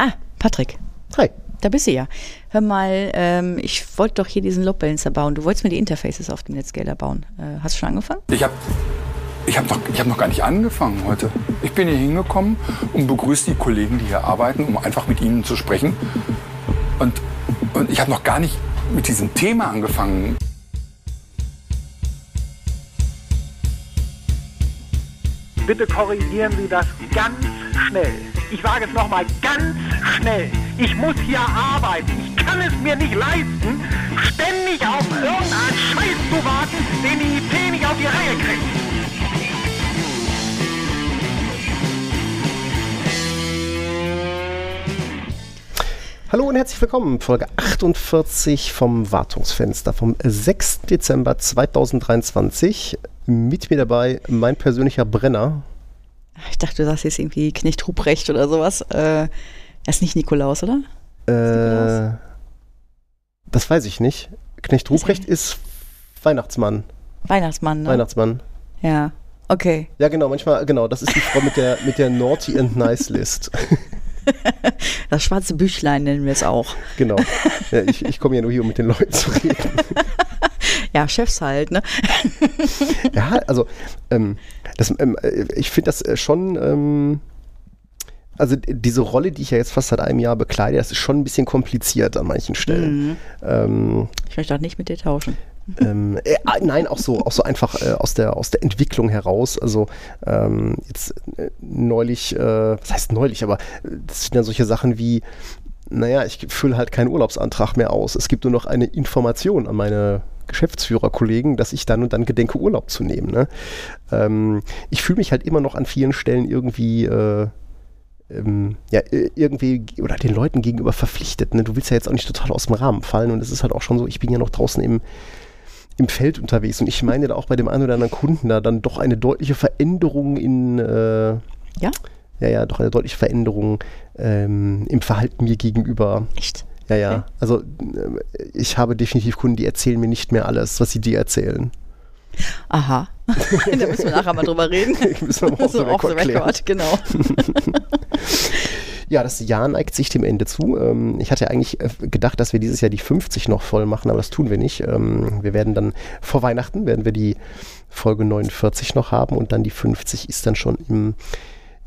Ah, Patrick. Hi. Da bist du ja. Hör mal, ähm, ich wollte doch hier diesen Load Balancer bauen. Du wolltest mir die Interfaces auf dem Netscaler bauen. Äh, hast du schon angefangen? Ich habe ich hab noch, hab noch gar nicht angefangen heute. Ich bin hier hingekommen und begrüße die Kollegen, die hier arbeiten, um einfach mit ihnen zu sprechen. Und, und ich habe noch gar nicht mit diesem Thema angefangen. Bitte korrigieren Sie das ganz schnell. Ich sage es nochmal ganz schnell. Ich muss hier arbeiten. Ich kann es mir nicht leisten, ständig auf irgendeinen Scheiß zu warten, den die IT nicht auf die Reihe kriegt. Hallo und herzlich willkommen. Folge 48 vom Wartungsfenster vom 6. Dezember 2023. Mit mir dabei mein persönlicher Brenner. Ich dachte, du sagst jetzt irgendwie Knecht Ruprecht oder sowas. Äh, er ist nicht Nikolaus, oder? Äh, das weiß ich nicht. Knecht Ruprecht ist Weihnachtsmann. Weihnachtsmann, ne? Weihnachtsmann. Ja. Okay. Ja, genau, manchmal, genau, das ist die Frau mit der, mit der Naughty and Nice List. Das schwarze Büchlein nennen wir es auch. genau. Ja, ich ich komme ja nur hier, um mit den Leuten zu reden. Ja, Chefs halt, ne? Ja, also ähm, das, ähm, äh, ich finde das äh, schon, ähm, also diese Rolle, die ich ja jetzt fast seit einem Jahr bekleide, das ist schon ein bisschen kompliziert an manchen Stellen. Mhm. Ähm, Ich möchte auch nicht mit dir tauschen. ähm, äh, ah, nein, auch so, auch so einfach äh, aus, der, aus der Entwicklung heraus. Also ähm, jetzt äh, neulich, äh, was heißt neulich, aber das sind ja solche Sachen wie, naja, ich fülle halt keinen Urlaubsantrag mehr aus. Es gibt nur noch eine Information an meine Geschäftsführerkollegen, dass ich dann und dann gedenke, Urlaub zu nehmen. Ne? Ähm, ich fühle mich halt immer noch an vielen Stellen irgendwie äh, ähm, ja, irgendwie oder den Leuten gegenüber verpflichtet. Ne? Du willst ja jetzt auch nicht total aus dem Rahmen fallen und es ist halt auch schon so, ich bin ja noch draußen im, im Feld unterwegs und ich meine da auch bei dem einen oder anderen Kunden da dann doch eine deutliche Veränderung in äh, Ja? ja, ja, doch eine deutliche Veränderung ähm, im Verhalten mir gegenüber. Echt? Ja, ja. Okay. Also äh, ich habe definitiv Kunden, die erzählen mir nicht mehr alles, was sie dir erzählen. Aha. da müssen wir nachher mal drüber reden. Müssen wir mal the so off the record, genau. Ja, das Jahr neigt sich dem Ende zu. Ähm, ich hatte eigentlich äh, gedacht, dass wir dieses Jahr die 50 noch voll machen, aber das tun wir nicht. Ähm, wir werden dann vor Weihnachten werden wir die Folge 49 noch haben und dann die 50 ist dann schon im,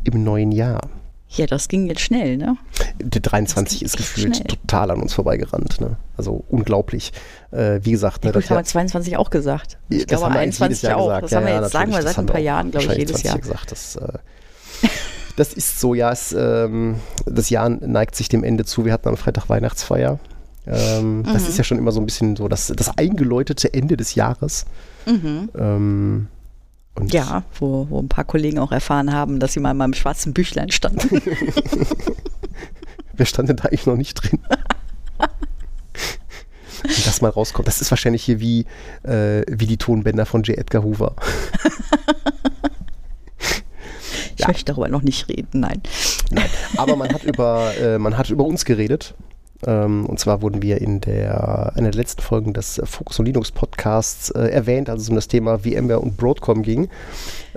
im neuen Jahr. Ja, das ging jetzt schnell, ne? Die 23 ging ist gefühlt schnell. total an uns vorbeigerannt. Ne? Also unglaublich. Äh, wie gesagt, Ja, ne, gut, das haben wir 22 auch gesagt. Ich das glaube haben wir eigentlich 21 jedes Jahr auch. gesagt. Das haben wir Ja, jetzt, sagen wir seit das ein paar Jahren, glaube ich, jedes 20 Jahr. gesagt. Das, äh, das ist so, ja, es, ähm, das Jahr neigt sich dem Ende zu. Wir hatten am Freitag Weihnachtsfeier. Ähm, Das Mhm. ist ja schon immer so ein bisschen so das, das eingeläutete Ende des Jahres. Ähm, und Ja, wo, wo ein paar Kollegen auch erfahren haben, dass sie mal in meinem schwarzen Büchlein standen. wer stand denn da eigentlich noch nicht drin? Wenn das mal rauskommt. Das ist wahrscheinlich hier wie, äh, wie die Tonbänder von J. Edgar Hoover. Ich Ja. möchte darüber noch nicht reden, nein. Nein. Aber man hat über, äh, man hat über uns geredet. Ähm, und zwar wurden wir in der, einer der letzten Folgen des Focus on Linux Podcasts äh, erwähnt, als es um das Thema VMware und Broadcom ging.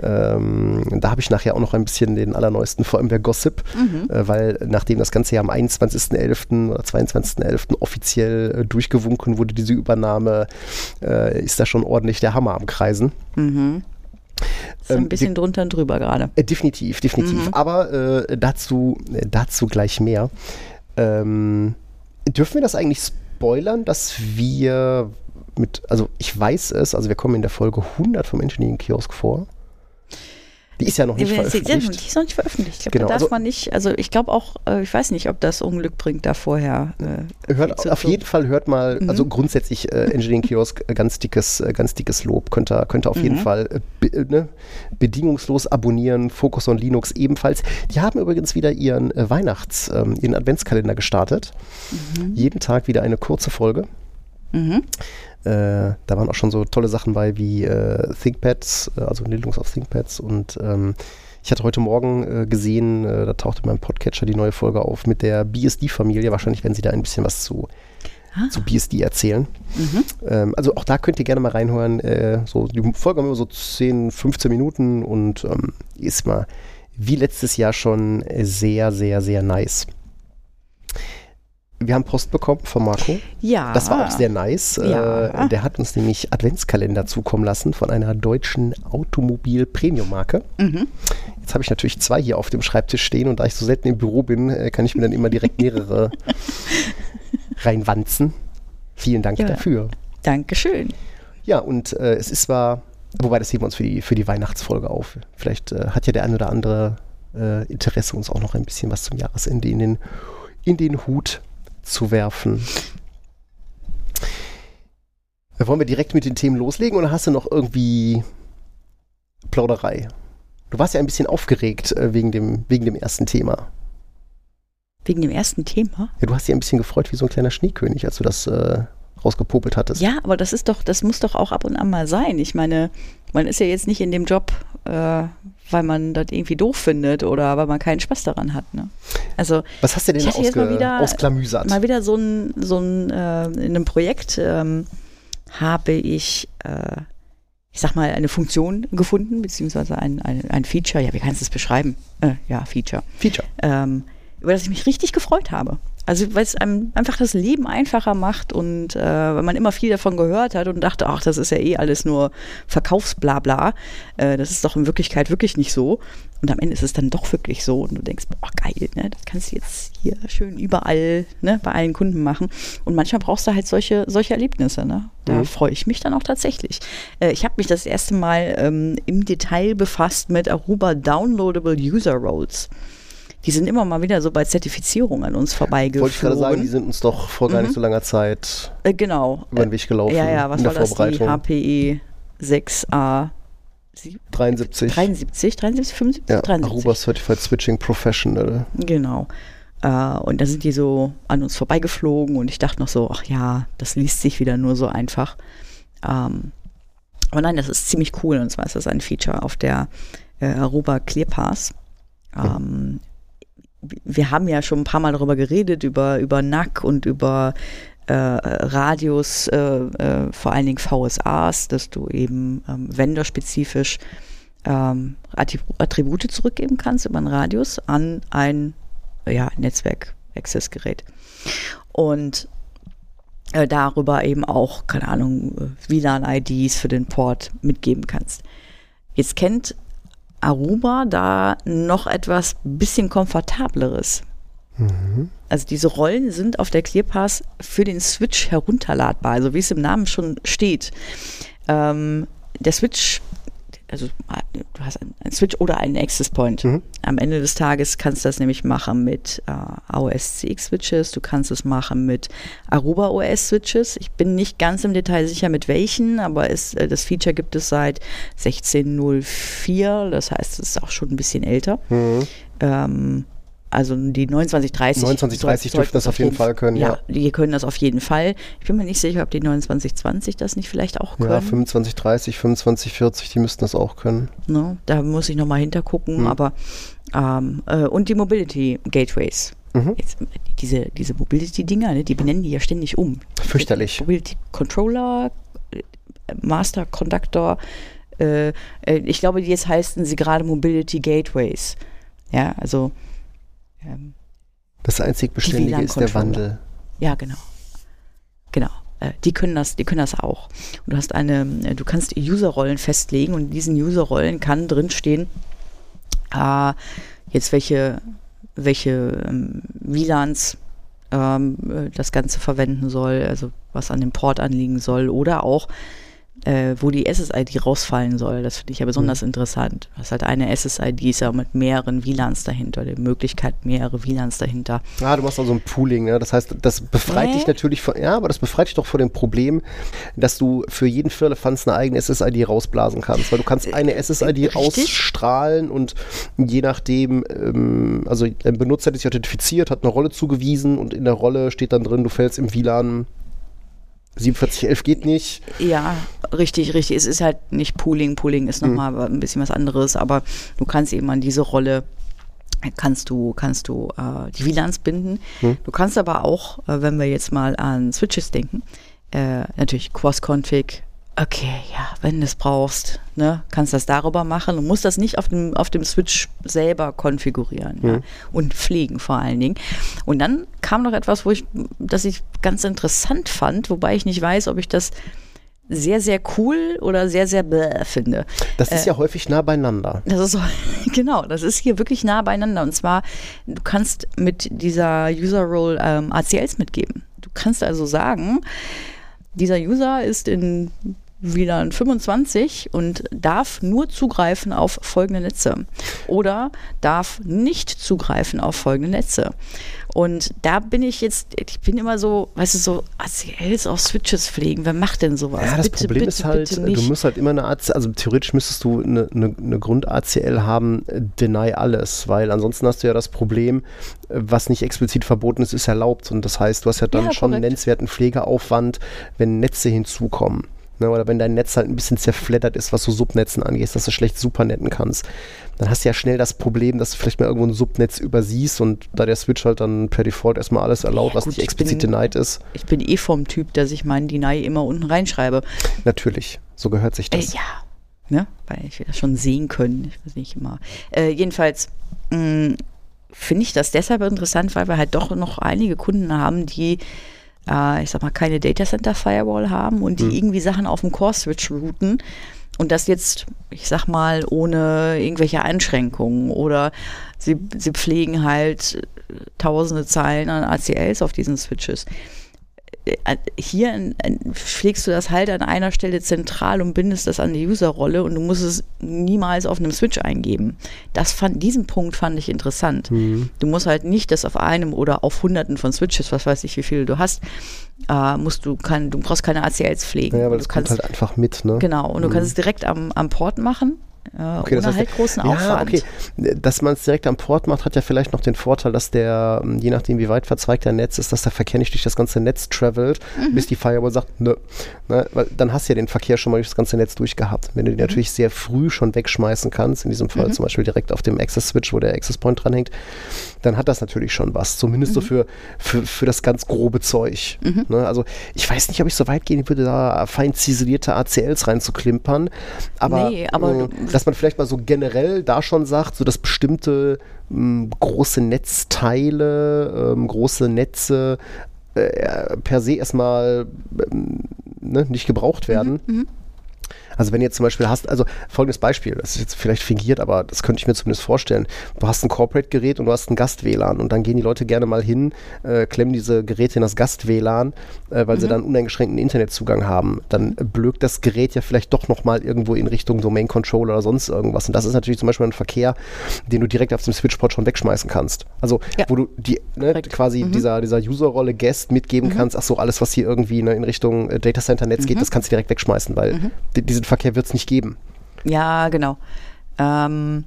Ähm, da habe ich nachher auch noch ein bisschen den allerneuesten VMware Gossip, äh, weil nachdem das Ganze ja am 21.11. oder 22.11. offiziell äh, durchgewunken wurde, diese Übernahme, äh, ist da schon ordentlich der Hammer am Kreisen. Ist Ähm, ein bisschen drunter und drüber gerade. Äh, definitiv, definitiv. Aber äh, dazu, äh, dazu gleich mehr. Ähm, dürfen wir das eigentlich spoilern, dass wir mit, also ich weiß es, also wir kommen in der Folge 100 vom Engineering Kiosk vor. Die ist ja noch nicht Die, die, die veröffentlicht. ist noch nicht veröffentlicht. Ich glaube, Genau, da darf also- man nicht, also ich glaube auch, äh, ich weiß nicht, ob das Unglück bringt, da vorher. Äh, Hört, auf jeden Fall hört mal, Mhm. also grundsätzlich äh, Engineering Kiosk, äh, ganz dickes, äh, ganz dickes Lob. Könnt ihr, könnt ihr auf jeden Mhm. Fall äh, be, ne, bedingungslos abonnieren. Focus on Linux ebenfalls. Die haben übrigens wieder ihren Weihnachts-, ähm, ihren Adventskalender gestartet. Jeden Tag wieder eine kurze Folge. Mhm. Äh, da waren auch schon so tolle Sachen bei wie äh, ThinkPads, äh, also Linux auf ThinkPads und ähm, ich hatte heute Morgen äh, gesehen, äh, da tauchte in meinem Podcatcher die neue Folge auf mit der BSD-Familie. Wahrscheinlich werden sie da ein bisschen was zu, Ah. zu BSD erzählen. Ähm, also auch da könnt ihr gerne mal reinhören. So, die Folge haben immer so 10, 15 Minuten und ähm, ist mal wie letztes Jahr schon sehr, sehr, sehr nice. Wir haben Post bekommen von Marco. Ja. Das war auch sehr nice. Ja. Äh, der hat uns nämlich Adventskalender zukommen lassen von einer deutschen Automobil-Premium-Marke. Mhm. Jetzt habe ich natürlich zwei hier auf dem Schreibtisch stehen und da ich so selten im Büro bin, äh, kann ich mir dann immer direkt mehrere reinwanzen. Vielen Dank Ja. dafür. Dankeschön. Ja, und äh, es ist zwar, wobei das heben wir uns für die, für die Weihnachtsfolge auf. Vielleicht äh, hat ja der ein oder andere äh, Interesse, uns auch noch ein bisschen was zum Jahresende in den, in den Hut zu werfen. Äh, Wollen wir direkt mit den Themen loslegen oder hast du noch irgendwie Plauderei? Du warst ja ein bisschen aufgeregt äh, wegen, dem, wegen dem ersten Thema. Wegen dem ersten Thema. Ja, du hast dich ein bisschen gefreut wie so ein kleiner Schneekönig, als du das äh, rausgepopelt hattest. Ja, aber das ist doch, das muss doch auch ab und an mal sein. Ich meine, man ist ja jetzt nicht in dem Job, äh, weil man das irgendwie doof findet oder weil man keinen Spaß daran hat. Ne? Also Was hast du denn jetzt mal ausge wieder- ausklamüsert? mal wieder so ein, so ein äh, in einem Projekt ähm, habe ich, äh, ich sag mal, eine Funktion gefunden, beziehungsweise ein, ein, ein Feature, ja, wie kannst du es beschreiben? Äh, ja, Feature. Feature. ähm, über das ich mich richtig gefreut habe. Also weil es einem einfach das Leben einfacher macht und äh, weil man immer viel davon gehört hat und dachte, ach, das ist ja eh alles nur Verkaufsblabla. Äh, das ist doch in Wirklichkeit wirklich nicht so. Und am Ende ist es dann doch wirklich so und du denkst, boah, geil, ne? das kannst du jetzt hier schön überall, ne, bei allen Kunden machen. Und manchmal brauchst du halt solche, solche Erlebnisse. Ne? Da Mhm. freue ich mich dann auch tatsächlich. Äh, ich habe mich das erste Mal ähm, im Detail befasst mit Aruba Downloadable User Roles. Die sind immer mal wieder so bei Zertifizierung an uns vorbeigeflogen. Wollte ich gerade sagen, die sind uns doch vor gar nicht so langer Zeit äh, genau. über den Weg gelaufen. Ja, ja, was in der war das? Die Vorbereitung. HPE 6A 73. 73, 73, 75, Ja, 73. Aruba Certified Switching Professional. Genau. Äh, und da sind die so an uns vorbeigeflogen und ich dachte noch so, ach ja, das liest sich wieder nur so einfach. Ähm, aber nein, das ist ziemlich cool und zwar ist das ein Feature auf der äh, Aruba ClearPass. Ähm, wir haben ja schon ein paar Mal darüber geredet, über, über NAC und über äh, Radios, äh, äh, vor allen Dingen VSAs, dass du eben ähm, vendor-spezifisch ähm, Attrib- Attribute zurückgeben kannst über einen Radius an ein ja, Netzwerk-Access-Gerät. Und äh, darüber eben auch, keine Ahnung, äh, WLAN-IDs für den Port mitgeben kannst. Jetzt kennt Aruba da noch etwas bisschen komfortableres. Also diese Rollen sind auf der ClearPass für den Switch herunterladbar, also wie es im Namen schon steht. Ähm, der Switch, also du hast einen, Switch oder einen Access Point. Am Ende des Tages kannst du das nämlich machen mit äh, AOS CX Switches, du kannst es machen mit Aruba OS Switches. Ich bin nicht ganz im Detail sicher mit welchen, aber es, äh, das Feature gibt es seit 16.04, das heißt, es ist auch schon ein bisschen älter. Ähm, also die 2930. 2930 soll- dürften das auf jeden Fall können, ja. die können das auf jeden Fall. Ich bin mir nicht sicher, ob die 2920 das nicht vielleicht auch können. Ja, 25, 30, 25, 40, die müssten das auch können. Ne? Da muss ich nochmal hintergucken, Mhm. aber ähm, äh, und die Mobility Gateways. Mhm. Jetzt, diese diese Mobility-Dinger, ne, die benennen die ja ständig um. Fürchterlich. Mobility Controller, äh, Master Conductor, äh, äh, ich glaube, jetzt heißen sie gerade Mobility Gateways. Ja, also ähm, Das einzig Beständige ist der. Wandel. ja, genau. Genau. Äh, Die können das, die können das auch. Und du hast eine, äh, du kannst User-Rollen festlegen und in diesen User-Rollen kann drinstehen, äh, jetzt welche, welche ähm, WLANs ähm, äh, das Ganze verwenden soll, also was an dem Port anliegen soll oder auch äh, wo die SSID rausfallen soll. Das finde ich ja besonders interessant. Du hast halt eine SSID ist ja mit mehreren WLANs dahinter, die Möglichkeit mehrere WLANs dahinter. Ah, du machst also ein Pooling, ne? Das heißt, das befreit Nee. dich natürlich von, ja, aber das befreit dich doch vor dem Problem, dass du für jeden Firlefanz eine eigene SSID rausblasen kannst, weil du kannst eine SSID richtig. ausstrahlen und je nachdem, ähm, also ein Benutzer, der sich authentifiziert, hat eine Rolle zugewiesen und in der Rolle steht dann drin, du fällst im WLAN 4711 geht nicht. Ja, richtig, richtig. Es ist halt nicht Pooling. Pooling ist nochmal ein bisschen was anderes, aber du kannst eben an diese Rolle kannst du, kannst du äh, die WLANs binden. Du kannst aber auch, äh, wenn wir jetzt mal an Switches denken, äh, natürlich Cross-Config, okay, ja, wenn du es brauchst, ne, kannst das darüber machen. Du musst das nicht auf dem, auf dem Switch selber konfigurieren ja, und pflegen vor allen Dingen. Und dann kam noch etwas, wo ich, das ich ganz interessant fand, wobei ich nicht weiß, ob ich das sehr, sehr cool oder sehr, sehr bäh finde. Das ist Äh, ja häufig nah beieinander. Das ist genau, das ist hier wirklich nah beieinander. Und zwar, du kannst mit dieser User Role ähm, ACLs mitgeben. Du kannst also sagen, dieser User ist in WLAN 25 und darf nur zugreifen auf folgende Netze oder darf nicht zugreifen auf folgende Netze. Und da bin ich jetzt, ich bin immer so, weißt du, so ACLs auf Switches pflegen. Wer macht denn sowas? Ja, das bitte, Problem bitte, ist halt, du musst halt immer eine ACL, also theoretisch müsstest du eine, eine, eine Grund-ACL haben, deny alles, weil ansonsten hast du ja das Problem, was nicht explizit verboten ist, ist erlaubt. Und das heißt, du hast ja dann Ja, schon einen nennenswerten Pflegeaufwand, wenn Netze hinzukommen. Ne, oder wenn dein Netz halt ein bisschen zerfleddert ist, was so Subnetzen angeht, dass du schlecht supernetten kannst, dann hast du ja schnell das Problem, dass du vielleicht mal irgendwo ein Subnetz übersiehst und da der Switch halt dann per Default erstmal alles erlaubt, Ja, was gut, nicht ich explizit bin- denied ist. Ich bin eh vom Typ, dass ich meinen Deny immer unten reinschreibe. Natürlich, so gehört sich Äh, das. ja, ne? weil ich will das schon sehen können. Ich weiß nicht immer. Äh, jedenfalls mh, finde ich das deshalb interessant, weil wir halt doch noch einige Kunden haben, die äh, ich sag mal, keine Data Center Firewall haben und die irgendwie Sachen auf dem Core Switch routen. Und das jetzt, ich sag mal, ohne irgendwelche Einschränkungen oder sie, sie pflegen halt äh, tausende Zeilen an ACLs auf diesen Switches. Hier in, in, pflegst du das halt an einer Stelle zentral und bindest das an die Userrolle und du musst es niemals auf einem Switch eingeben. Das fand, diesen Punkt fand ich interessant. Du musst halt nicht das auf einem oder auf hunderten von Switches, was weiß ich, wie viele du hast, äh, musst du kann, du brauchst keine ACLs pflegen. Ja, du das kannst, halt einfach mit, ne? Genau, und du kannst es direkt am, am Port machen, äh, Okay, ohne halt großen ja, Aufwand. okay. Dass man es direkt am Port macht, hat ja vielleicht noch den Vorteil, dass der, ähm, je nachdem wie weit verzweigt der Netz ist, dass der Verkehr nicht durch das ganze Netz travelt, Mhm. bis die Firewall sagt, nö. Ne? Weil dann hast du ja den Verkehr schon mal durch das ganze Netz durchgehabt. Wenn du Mhm. den natürlich sehr früh schon wegschmeißen kannst, in diesem Fall zum Beispiel direkt auf dem Access-Switch, wo der Access-Point dranhängt, dann hat das natürlich schon was. Zumindest Mhm. so für, für, für das ganz grobe Zeug. Ne? Also ich weiß nicht, ob ich so weit gehen würde, da fein ziselierte ACLs reinzuklimpern. Aber, Nee, aber du- dass man vielleicht mal so generell da schon sagt, so dass bestimmte mh, große Netzteile, ähm, große Netze äh, per se erstmal ähm, ne, nicht gebraucht werden. Also wenn ihr zum Beispiel hast, also folgendes Beispiel, das ist jetzt vielleicht fingiert, aber das könnte ich mir zumindest vorstellen. Du hast ein Corporate-Gerät und du hast ein Gast-WLAN und dann gehen die Leute gerne mal hin, äh, klemmen diese Geräte in das Gast-WLAN, äh, weil sie dann uneingeschränkten Internetzugang haben. Dann blökt das Gerät ja vielleicht doch nochmal irgendwo in Richtung Domain-Controller oder sonst irgendwas. Und das ist natürlich zum Beispiel ein Verkehr, den du direkt auf dem Switchport schon wegschmeißen kannst. Also Ja. wo du die ne, quasi dieser, dieser User-Rolle Guest mitgeben kannst, ach so, alles, was hier irgendwie ne, in Richtung äh, Data Center-Netz geht, das kannst du direkt wegschmeißen, weil di- diesen Verkehr wird es nicht geben. Ja, genau. Ähm,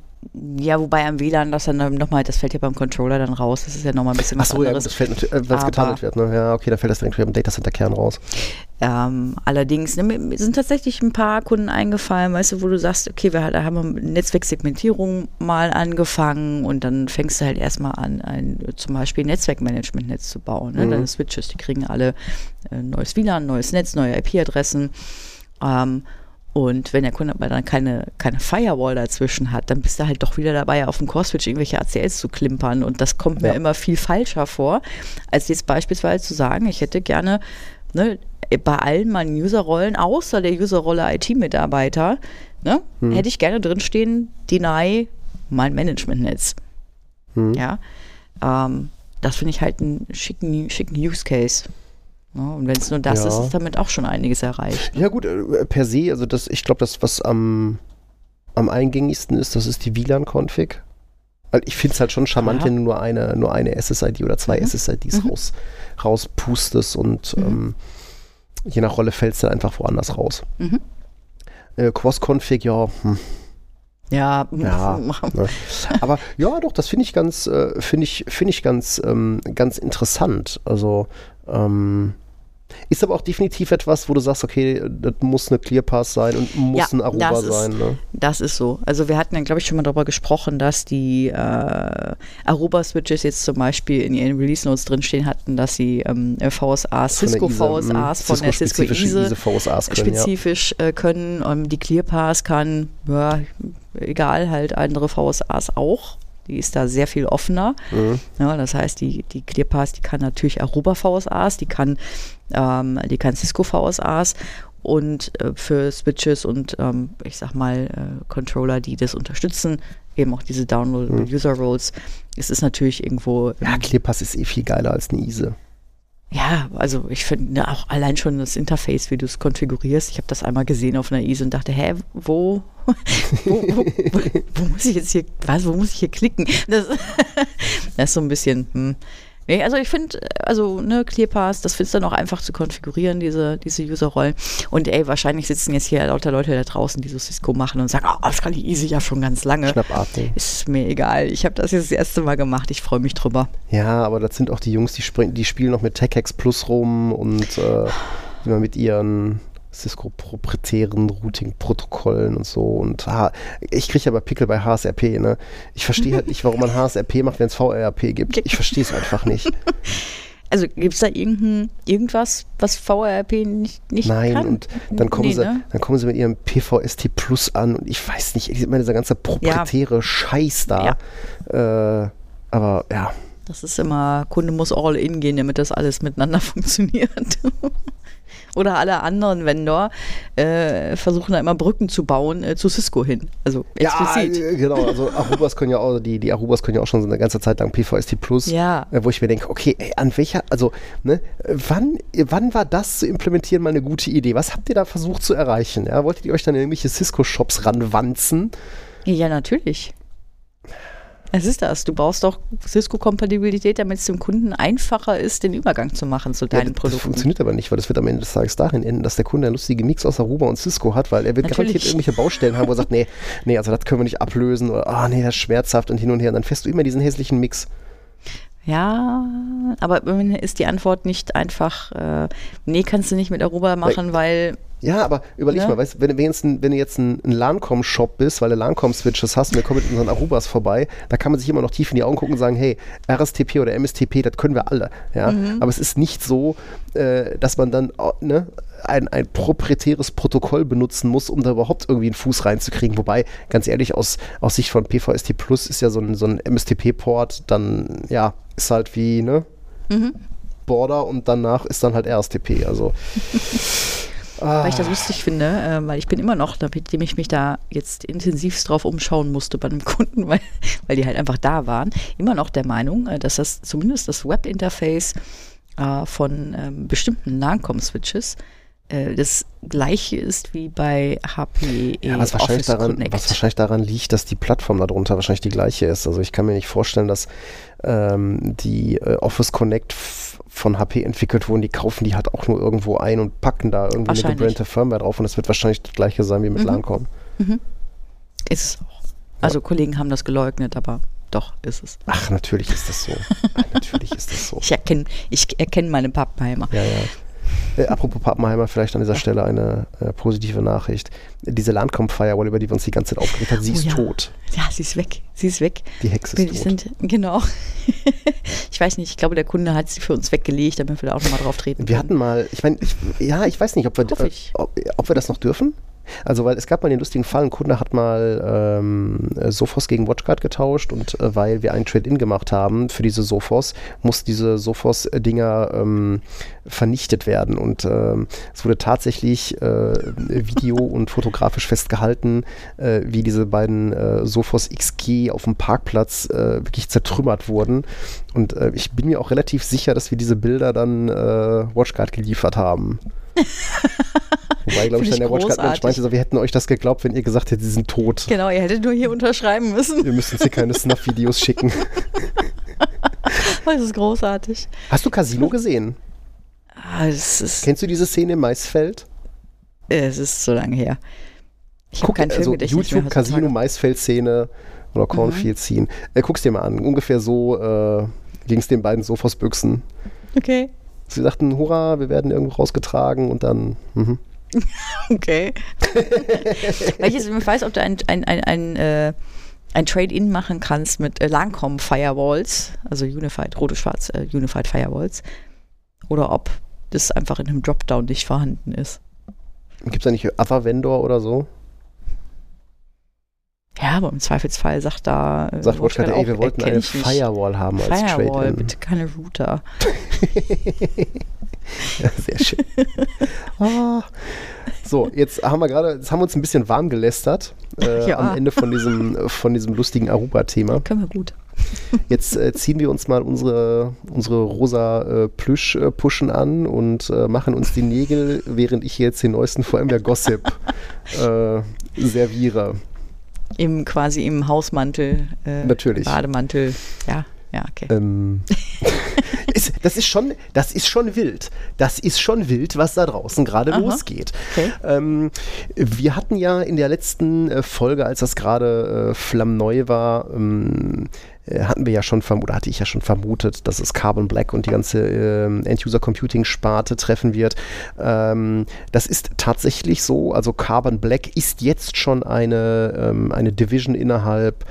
ja, wobei am WLAN das dann nochmal, das fällt ja beim Controller dann raus. Das ist ja nochmal ein bisschen Ach was so, ja, anderes. gut, das fällt natürlich, äh, weil es getunnelt wird. Ne? Ja, okay, dann fällt das direkt wieder im Data Center Kern raus. Ähm, allerdings ne, mir sind tatsächlich ein paar Kunden eingefallen, weißt du, wo du sagst, okay, wir da haben Netzwerksegmentierung mal angefangen und dann fängst du halt erstmal an, ein zum Beispiel Netzwerkmanagementnetz zu bauen. Ne? Deine Switches, die kriegen alle äh, neues WLAN, neues Netz, neue IP-Adressen. Ähm, und wenn der Kunde aber dann keine, keine Firewall dazwischen hat, dann bist du halt doch wieder dabei, auf dem Core-Switch irgendwelche ACLs zu klimpern. Und das kommt mir Ja. immer viel falscher vor, als jetzt beispielsweise zu sagen, ich hätte gerne ne, bei allen meinen Userrollen, außer der Userrolle IT-Mitarbeiter, ne, hätte ich gerne drinstehen, deny mein Managementnetz. Ja, ähm, das finde ich halt einen schicken, schicken Use Case. Ja, und wenn es nur das Ja. ist, ist damit auch schon einiges erreicht. Ja, gut, äh, per se, also das, ich glaube, das, was am, am eingängigsten ist, das ist die WLAN-Config. Ich finde es halt schon charmant, Ja. wenn du nur eine, nur eine SSID oder zwei Mhm. SSIDs raus, rauspustest und Mhm. ähm, je nach Rolle fällst du dann einfach woanders raus. Mhm. Äh, Cross-Config, ja, hm, Ja, Ja, ne. aber ja, doch, das finde ich ganz, äh, finde ich, finde ich ganz, ähm, ganz interessant. Also ähm, ist aber auch definitiv etwas, wo du sagst, okay, das muss eine ClearPass sein und muss Ja, ein Aruba ist- sein. Ne? Das ist so. Also wir hatten ja, glaube ich, schon mal darüber gesprochen, dass die äh, Aruba-Switches jetzt zum Beispiel in ihren Release-Notes drinstehen hatten, dass sie ähm, VSAs, Von der Cisco VSAs von der Cisco Cisco-spezifische ISE ISE VSAs können, ja. spezifisch äh, können. Ähm, die ClearPass kann, ja, egal, halt andere VSAs auch. Die ist da sehr viel offener. Mhm. Ja, das heißt, die, die ClearPass, die kann natürlich Aruba VSAs, die kann, ähm, die kann Cisco VSAs und äh, für Switches und ähm, ich sag mal äh, Controller, die das unterstützen, eben auch diese Download Mhm. User Roles, es ist natürlich irgendwo Ja, ClearPass ist eh viel geiler als eine ISE. Ja, also ich finde auch allein schon das Interface, wie du es konfigurierst. Ich habe das einmal gesehen auf einer ISO und dachte, hä, wo, wo, wo, wo, wo muss ich jetzt hier, was, wo muss ich hier klicken? Das, das ist so ein bisschen, hm. Nee, also ich finde, also ne, ClearPass, das findest du dann auch einfach zu konfigurieren, diese, diese User-Rollen. Und ey, wahrscheinlich sitzen jetzt hier lauter Leute da draußen, die so Cisco machen und sagen, oh, das kann die Easy ja schon ganz lange. Schnappatmung. Ist mir egal. Ich habe das jetzt das erste Mal gemacht. Ich freue mich drüber. Ja, aber das sind auch die Jungs, die, springen, die spielen noch mit TechX Plus rum und äh, immer mit ihren Cisco-proprietären Routing-Protokollen und so. Und H ich kriege aber Pickel bei HSRP, ne? Ich verstehe halt nicht, warum man HSRP macht, wenn es VRP gibt. Ich verstehe es einfach nicht. Also gibt es da irgendein, irgendwas, was VRP nicht, nicht Nein, kann? und dann kommen, Nee, sie, ne? dann kommen sie mit ihrem PVST Plus an und ich weiß nicht, immer dieser ganze proprietäre Scheiß da. Äh, aber ja. Das ist immer, Kunde muss all in gehen, damit das alles miteinander funktioniert. Oder alle anderen Vendor äh, versuchen da immer Brücken zu bauen äh, zu Cisco hin. Also explizit. Ja, äh, genau. Also Arubas können ja auch, die, die Arubas können ja auch schon so eine ganze Zeit lang PVST Plus, Ja. äh, wo ich mir denke, okay, ey, an welcher, also, ne, wann, wann war das zu implementieren mal eine gute Idee? Was habt ihr da versucht zu erreichen? Ja? Wolltet ihr euch dann in irgendwelche Cisco-Shops ranwanzen? Ja, natürlich. Es ist das. Du brauchst doch Cisco-Kompatibilität, damit es dem Kunden einfacher ist, den Übergang zu machen zu Ja, deinen das, das Produkten. funktioniert aber nicht, weil das wird am Ende des Tages darin enden, dass der Kunde einen lustigen Mix aus Aruba und Cisco hat, weil er wird Natürlich. garantiert irgendwelche Baustellen haben, wo er sagt, nee, nee, also das können wir nicht ablösen oder ah, nee, das ist schmerzhaft und hin und her. Und dann fährst du immer diesen hässlichen Mix. Ja, aber ist die Antwort nicht einfach, äh, nee, kannst du nicht mit Aruba machen, weil Ja, aber überleg Ne? mal, weißt, wenn, wenn, jetzt ein, wenn du jetzt ein, ein LANCOM-Shop bist, weil du LANCOM-Switches hast und wir kommen mit unseren Arubas vorbei, da kann man sich immer noch tief in die Augen gucken und sagen, hey, RSTP oder MSTP, das können wir alle. Ja? Mhm. Aber es ist nicht so, äh, dass man dann ne, ein, ein proprietäres Protokoll benutzen muss, um da überhaupt irgendwie einen Fuß reinzukriegen. Wobei, ganz ehrlich, aus, aus Sicht von PVST Plus ist ja so ein, so ein MSTP-Port dann, ja, ist halt wie, ne? Mhm. Border und danach ist dann halt RSTP. Also weil ich das lustig finde, äh, weil ich bin immer noch, nachdem ich mich da jetzt intensivst drauf umschauen musste bei einem Kunden, weil, weil die halt einfach da waren, immer noch der Meinung, äh, dass das zumindest das Webinterface äh, von ähm, bestimmten LANCOM-Switches äh, das gleiche ist wie bei HP Ja, was wahrscheinlich, Office daran, Connect. was wahrscheinlich daran liegt, dass die Plattform darunter wahrscheinlich die gleiche ist. Also ich kann mir nicht vorstellen, dass ähm, die äh, Office Connect von HP entwickelt wurden. Die kaufen die halt auch nur irgendwo ein und packen da irgendwie eine gebrandete Firmware drauf und das wird wahrscheinlich das gleiche sein wie mit Mhm. Lancome. ist es auch. Also Kollegen haben das geleugnet, aber doch ist es. Ach, natürlich ist das so. Natürlich ist das so. Ich erkenne ich erkenne meine Pappenheimer. Ja, ja. Äh, apropos Pappenheimer, vielleicht an dieser Stelle eine äh, positive Nachricht. Diese Lancome-Firewall, über die wir uns die ganze Zeit aufgeregt haben, sie Oh ist ja. tot. Ja, sie ist weg. Sie ist weg. Die Hexe Wir ist tot. sind, genau. ich weiß nicht, ich glaube, der Kunde hat sie für uns weggelegt, damit wir da auch nochmal drauf treten Wir können. hatten mal, ich meine, ja, ich weiß nicht, ob wir, äh, ob, ob wir das noch dürfen. Also, weil es gab mal den lustigen Fall, ein Kunde hat mal ähm, Sophos gegen WatchGuard getauscht und äh, weil wir einen Trade-In gemacht haben für diese Sophos, mussten diese Sophos-Dinger ähm, vernichtet werden. Und ähm, es wurde tatsächlich äh, Video und fotografisch festgehalten, äh, wie diese beiden äh, Sophos XG auf dem Parkplatz äh, wirklich zertrümmert wurden. Und äh, ich bin mir auch relativ sicher, dass wir diese Bilder dann äh, WatchGuard geliefert haben. Wobei, glaube ich, dann der Watchguard-Mensch meinte, so, wir hätten euch das geglaubt, wenn ihr gesagt hättet, sie sind tot. Genau, ihr hättet nur hier unterschreiben müssen. Wir müssen hier keine Snuff-Videos schicken. Das ist großartig. Hast du Casino gesehen? Ah, Kennst du diese Szene im Maisfeld? es ist so lange her. Ich habe Guck, kein also YouTube Casino heutzutage. Maisfeld-Szene oder Cornfield Scene. Äh, guck's dir mal an. Ungefähr so äh, ging es den beiden Sophos-Büchsen. Okay, Sie sagten, hurra, wir werden irgendwo rausgetragen und dann, mhm. okay. Weil ich jetzt nicht weiß, ob du ein, ein, ein, ein, äh, ein Trade-In machen kannst mit äh, Lancome Firewalls, also Unified, rote-schwarz äh, Unified Firewalls, oder ob das einfach in einem Dropdown nicht vorhanden ist. Gibt es da nicht Other Vendor oder so? Ja, aber im Zweifelsfall sagt da. äh, Sagt WatchGuard, ey, auch, wir wollten eine. Firewall haben als Firewall, Trade-in. bitte keine Router. Sehr schön. ah. So, jetzt haben wir gerade, jetzt haben wir uns ein bisschen warm gelästert äh, Ja. am Ende von diesem, von diesem lustigen Aruba-Thema. Können wir gut. Jetzt äh, ziehen wir uns mal unsere, unsere rosa äh, Plüsch-Puschen an und äh, machen uns die Nägel, während ich jetzt den neuesten VMware-Gossip äh, serviere. Im, quasi im Hausmantel. Äh, Natürlich. Bademantel. Ja, ja, okay. Ähm, ist, das, ist schon, das ist schon wild. Das ist schon wild, was da draußen gerade losgeht. Okay. Ähm, wir hatten ja in der letzten äh, Folge, als das gerade äh, flammneu war, ähm, äh, hatten wir ja schon vermutet, hatte ich ja schon vermutet, dass es Carbon Black und die ganze ähm, End-User-Computing-Sparte treffen wird. Ähm, das ist tatsächlich so. Also Carbon Black ist jetzt schon eine, ähm, eine Division innerhalb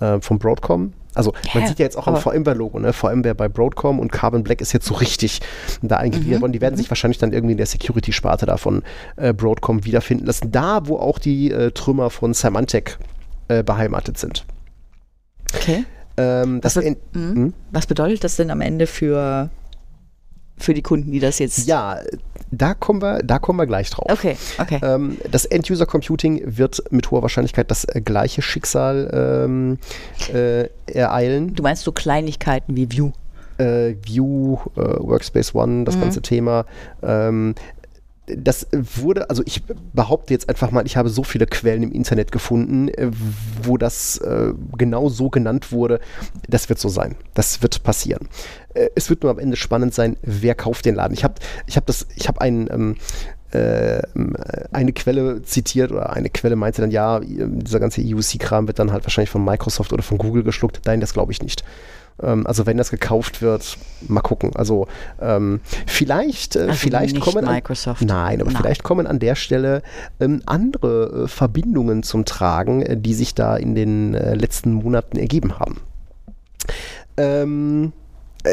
äh, von Broadcom. Also man sieht ja jetzt auch am VMware-Logo, ne? VMware bei Broadcom und Carbon Black ist jetzt so richtig da eingegliedert worden. Die werden sich wahrscheinlich dann irgendwie in der Security-Sparte davon äh, Broadcom wiederfinden lassen. Da, wo auch die äh, Trümmer von Symantec äh, beheimatet sind. okay. Ähm, Was, be- mhm. Hm? Was bedeutet das denn am Ende für, für die Kunden, die das jetzt. ja, da kommen wir, da kommen wir gleich drauf. Okay, okay. Ähm, das End-User-Computing wird mit hoher Wahrscheinlichkeit das gleiche Schicksal ähm, äh, ereilen. Du meinst so Kleinigkeiten wie View. äh, View, äh, Workspace ONE, das Mhm. ganze Thema. Ähm, das wurde, also ich behaupte jetzt einfach mal, ich habe so viele Quellen im Internet gefunden, äh, wo das äh, genau so genannt wurde. Das wird so sein. Das wird passieren. Äh, es wird nur am Ende spannend sein, wer kauft den Laden. Ich habe ich hab das, einen ähm, äh, eine Quelle zitiert oder eine Quelle meinte dann, ja, dieser ganze EUC-Kram wird dann halt wahrscheinlich von Microsoft oder von Google geschluckt. Nein, das glaube ich nicht. Ähm, also wenn das gekauft wird, mal gucken. Also ähm, vielleicht, äh, Also vielleicht nicht kommen an- Microsoft. Nein, aber Nein. vielleicht kommen an der Stelle ähm, andere äh, Verbindungen zum Tragen, äh, die sich da in den äh, letzten Monaten ergeben haben. Ähm, äh,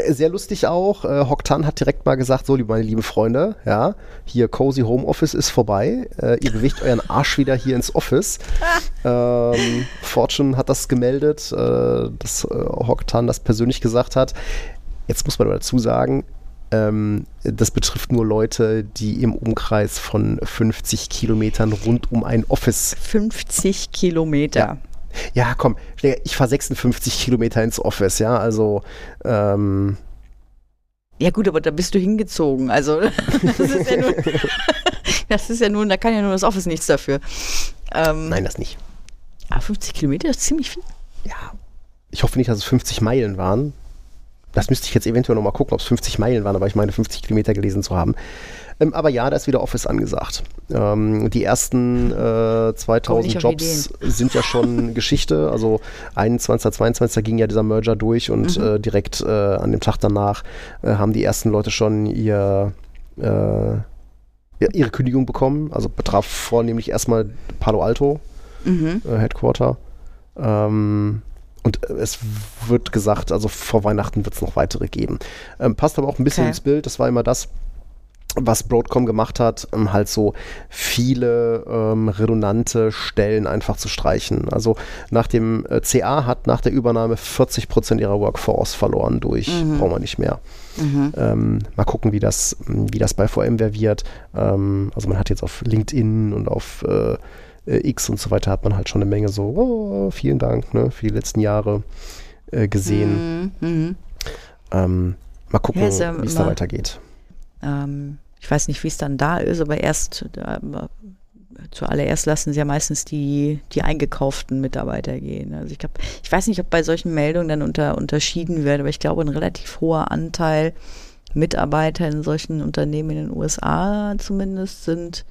sehr lustig auch. Äh, Hoktan hat direkt mal gesagt: So, liebe- meine lieben Freunde, ja, hier Cozy Homeoffice ist vorbei. Äh, ihr bewegt euren Arsch wieder hier ins Office. ähm, Fortune hat das gemeldet, äh, dass äh, Hoktan das persönlich gesagt hat. Jetzt muss man aber dazu sagen, ähm, das betrifft nur Leute, die im Umkreis von 50 Kilometern rund um ein Office 50 Kilometer. ja, komm, Schläger, ich fahre 56 Kilometer ins Office, ja, also ähm, Ja gut, aber da bist du hingezogen. Also das ist ja nur, das ist ja nur, da kann ja nur das Office nichts dafür. Ähm, nein, das nicht. Aber 50 Kilometer ist ziemlich viel. Ja, ich hoffe nicht, dass es 50 Meilen waren. Das müsste ich jetzt eventuell nochmal gucken, ob es 50 Meilen waren, aber ich meine 50 Kilometer gelesen zu haben. Ähm, aber ja, da ist wieder Office angesagt. Ähm, die ersten äh, Komm 2000 nicht auf Jobs sind ja schon Geschichte. Also 21. 22. ging ja dieser Merger durch und Mhm. äh, direkt äh, an dem Tag danach äh, haben die ersten Leute schon ihr, äh, ihre Kündigung bekommen. Also betraf vornehmlich erstmal Palo Alto Mhm. äh, Headquarter. Ähm, und es wird gesagt, also vor Weihnachten wird es noch weitere geben. Ähm, passt aber auch ein bisschen Okay. ins Bild. Das war immer das, was Broadcom gemacht hat, ähm, halt so viele ähm, redundante Stellen einfach zu streichen. Also nach dem äh, CA hat nach der Übernahme 40 Prozent ihrer Workforce verloren durch, Mhm. brauchen wir nicht mehr. Mhm. Ähm, mal gucken, wie das, wie das bei VMware wird. Ähm, also man hat jetzt auf LinkedIn und auf äh, X und so weiter hat man halt schon eine Menge so, oh, vielen Dank ne, für die letzten Jahre äh, gesehen. Mhm. Mhm. Ähm, mal gucken, Ja, wie es da weitergeht. Ähm, ich weiß nicht, wie es dann da ist, aber erst da, zuallererst lassen sie ja meistens die, die eingekauften Mitarbeiter gehen. Also ich glaube, ich weiß nicht, ob bei solchen Meldungen dann unter, unterschieden wird, aber ich glaube, ein relativ hoher Anteil Mitarbeiter in solchen Unternehmen in den USA zumindest sind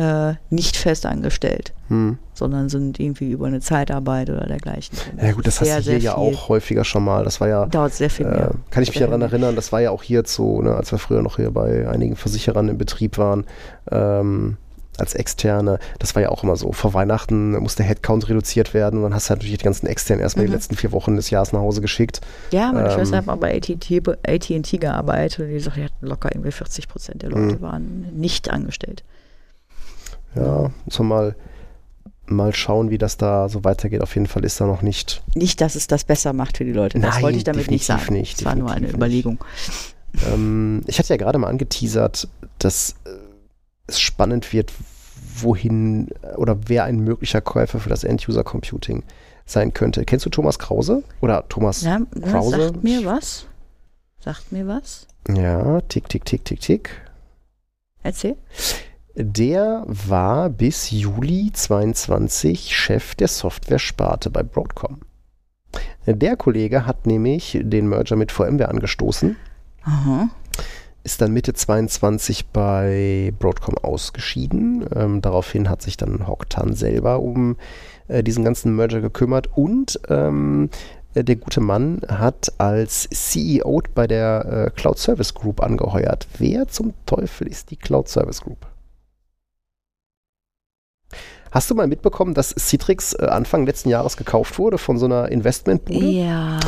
äh, nicht fest angestellt, Hm. sondern sind irgendwie über eine Zeitarbeit oder dergleichen. Ja gut, das Sehr, hast du hier ja auch häufiger schon mal. Das war ja, Dauert sehr viel äh, mehr. kann ich mich daran erinnern, das war ja auch hier so, ne, als wir früher noch hier bei einigen Versicherern im Betrieb waren, ähm, als Externe, das war ja auch immer so. Vor Weihnachten muss der Headcount reduziert werden und dann hast du natürlich die ganzen Externen erstmal die Mhm. letzten vier Wochen des Jahres nach Hause geschickt. Ja, meine Ähm, Schwester hat mal bei AT&T, be- AT&T gearbeitet und die sagt, die hatten locker irgendwie 40 Prozent der Leute Mhm. waren nicht angestellt. Ja, man mal, mal schauen, wie das da so weitergeht. Auf jeden Fall ist da noch nicht. Nicht, dass es das besser macht für die Leute. Das Nein, wollte ich damit nicht sagen. nicht, das war nur eine definitiv Überlegung. Ähm, ich hatte ja gerade mal angeteasert, dass äh, es spannend wird, wohin äh, oder wer ein möglicher Käufer für das End-User-Computing sein könnte. Kennst du Thomas Krause? Oder Thomas Ja, ja, Krause? sagt mir was. Sagt mir was. Ja, tick, tick, tick, tick, tick. Erzähl. Der war bis Juli 22 Chef der Software-Sparte bei Broadcom. Der Kollege hat nämlich den Merger mit VMware angestoßen, Aha. ist dann Mitte 22 bei Broadcom ausgeschieden. Ähm, daraufhin hat sich dann Hock Tan selber um äh, diesen ganzen Merger gekümmert und ähm, äh, der gute Mann hat als CEO bei der äh, Cloud Service Group angeheuert. Wer zum Teufel ist die Cloud Service Group? Hast du mal mitbekommen, dass Citrix äh, Anfang letzten Jahres gekauft wurde von so einer Investmentbude? Ja.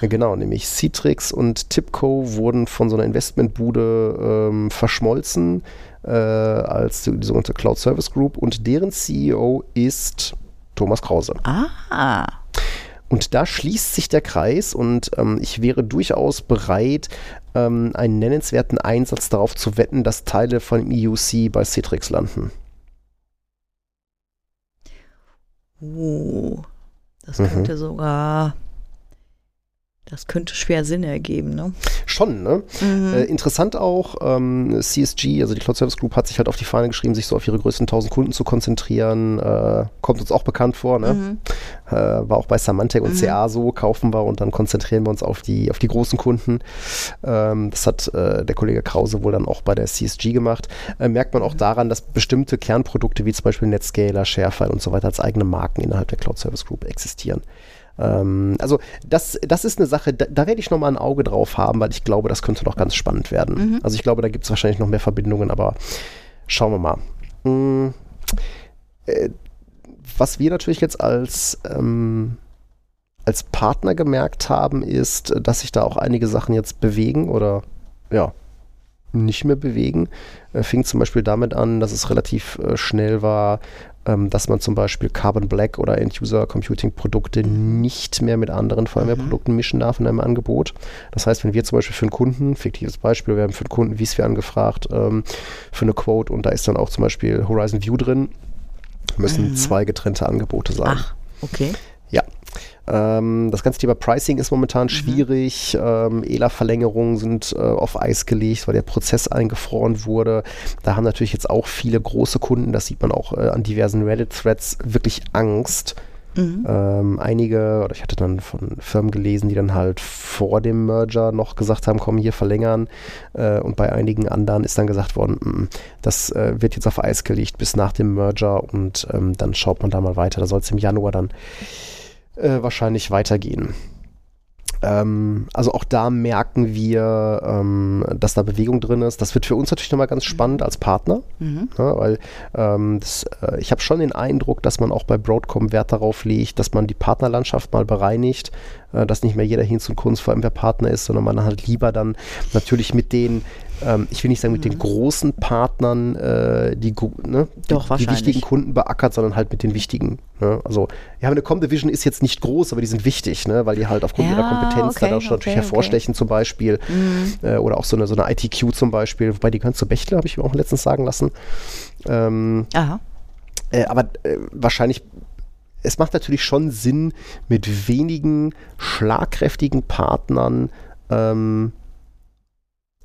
Ja, genau, nämlich Citrix und Tipco wurden von so einer Investmentbude ähm, verschmolzen äh, als die, die sogenannte Cloud Service Group und deren CEO ist Thomas Krause. Ah. Und da schließt sich der Kreis und ähm, ich wäre durchaus bereit, ähm, einen nennenswerten Einsatz darauf zu wetten, dass Teile von EUC bei Citrix landen. Uh, das Mhm. könnte sogar. Das könnte schwer Sinn ergeben, ne? Schon, ne? Mhm. Äh, interessant auch, ähm, CSG, also die Cloud Service Group, hat sich halt auf die Fahne geschrieben, sich so auf ihre größten 1000 Kunden zu konzentrieren. Äh, kommt uns auch bekannt vor, ne? Mhm. Äh, war auch bei Symantec und Mhm. CA so, kaufen wir und dann konzentrieren wir uns auf die, auf die großen Kunden. Ähm, das hat äh, der Kollege Krause wohl dann auch bei der CSG gemacht. Äh, merkt man auch Mhm. daran, dass bestimmte Kernprodukte wie zum Beispiel Netscaler, Sharefile und so weiter als eigene Marken innerhalb der Cloud Service Group existieren. Ähm, also das, das ist eine Sache, da, da werde ich nochmal ein Auge drauf haben, weil ich glaube, das könnte noch ganz spannend werden. Mhm. Also ich glaube, da gibt es wahrscheinlich noch mehr Verbindungen, aber schauen wir mal. Mm, äh, was wir natürlich jetzt als, ähm, als Partner gemerkt haben, ist, dass sich da auch einige Sachen jetzt bewegen oder ja, nicht mehr bewegen. Äh, fing zum Beispiel damit an, dass es relativ äh, schnell war, ähm, dass man zum Beispiel Carbon Black oder End-User-Computing-Produkte nicht mehr mit anderen VMware-Produkten mischen darf in einem Angebot. Das heißt, wenn wir zum Beispiel für einen Kunden, fiktives Beispiel, wir haben für einen Kunden vSphere angefragt, ähm, für eine Quote und da ist dann auch zum Beispiel Horizon View drin, müssen Mhm. zwei getrennte Angebote sein. Ach, okay. Ähm, das ganze Thema Pricing ist momentan schwierig. Ähm, ELA-Verlängerungen sind äh, auf Eis gelegt, weil der Prozess eingefroren wurde. Da haben natürlich jetzt auch viele große Kunden, das sieht man auch äh, an diversen Reddit-Threads, wirklich Angst. Mhm. Ähm, einige, oder ich hatte dann von Firmen gelesen, die dann halt vor dem Merger noch gesagt haben, komm hier verlängern. Äh, und bei einigen anderen ist dann gesagt worden, mm, das äh, wird jetzt auf Eis gelegt bis nach dem Merger und ähm, dann schaut man da mal weiter. Da soll es im Januar dann äh, wahrscheinlich weitergehen. Ähm, also auch da merken wir, ähm, dass da Bewegung drin ist. Das wird für uns natürlich nochmal ganz spannend als Partner, Mhm. ne, weil ähm, das, äh, ich habe schon den Eindruck, dass man auch bei Broadcom Wert darauf legt, dass man die Partnerlandschaft mal bereinigt, äh, dass nicht mehr jeder Hinz und Kunst vor allem der Partner ist, sondern man halt lieber dann natürlich mit den, ähm, ich will nicht sagen mit den großen Partnern, äh, die, ne, Mhm. Doch, die, die wichtigen Kunden beackert, sondern halt mit den wichtigen. Ne? Also, ja, eine Comdivision ist jetzt nicht groß, aber die sind wichtig, ne? weil die halt aufgrund ihrer Ja, Kompetenz okay, schon okay, natürlich hervorstechen zum Beispiel. Mhm. Äh, oder auch so eine, so eine ITQ zum Beispiel, wobei die gehören zu Bechtle, habe ich mir auch letztens sagen lassen. Ähm, Aha. äh, aber äh, wahrscheinlich, es macht natürlich schon Sinn, mit wenigen schlagkräftigen Partnern ähm,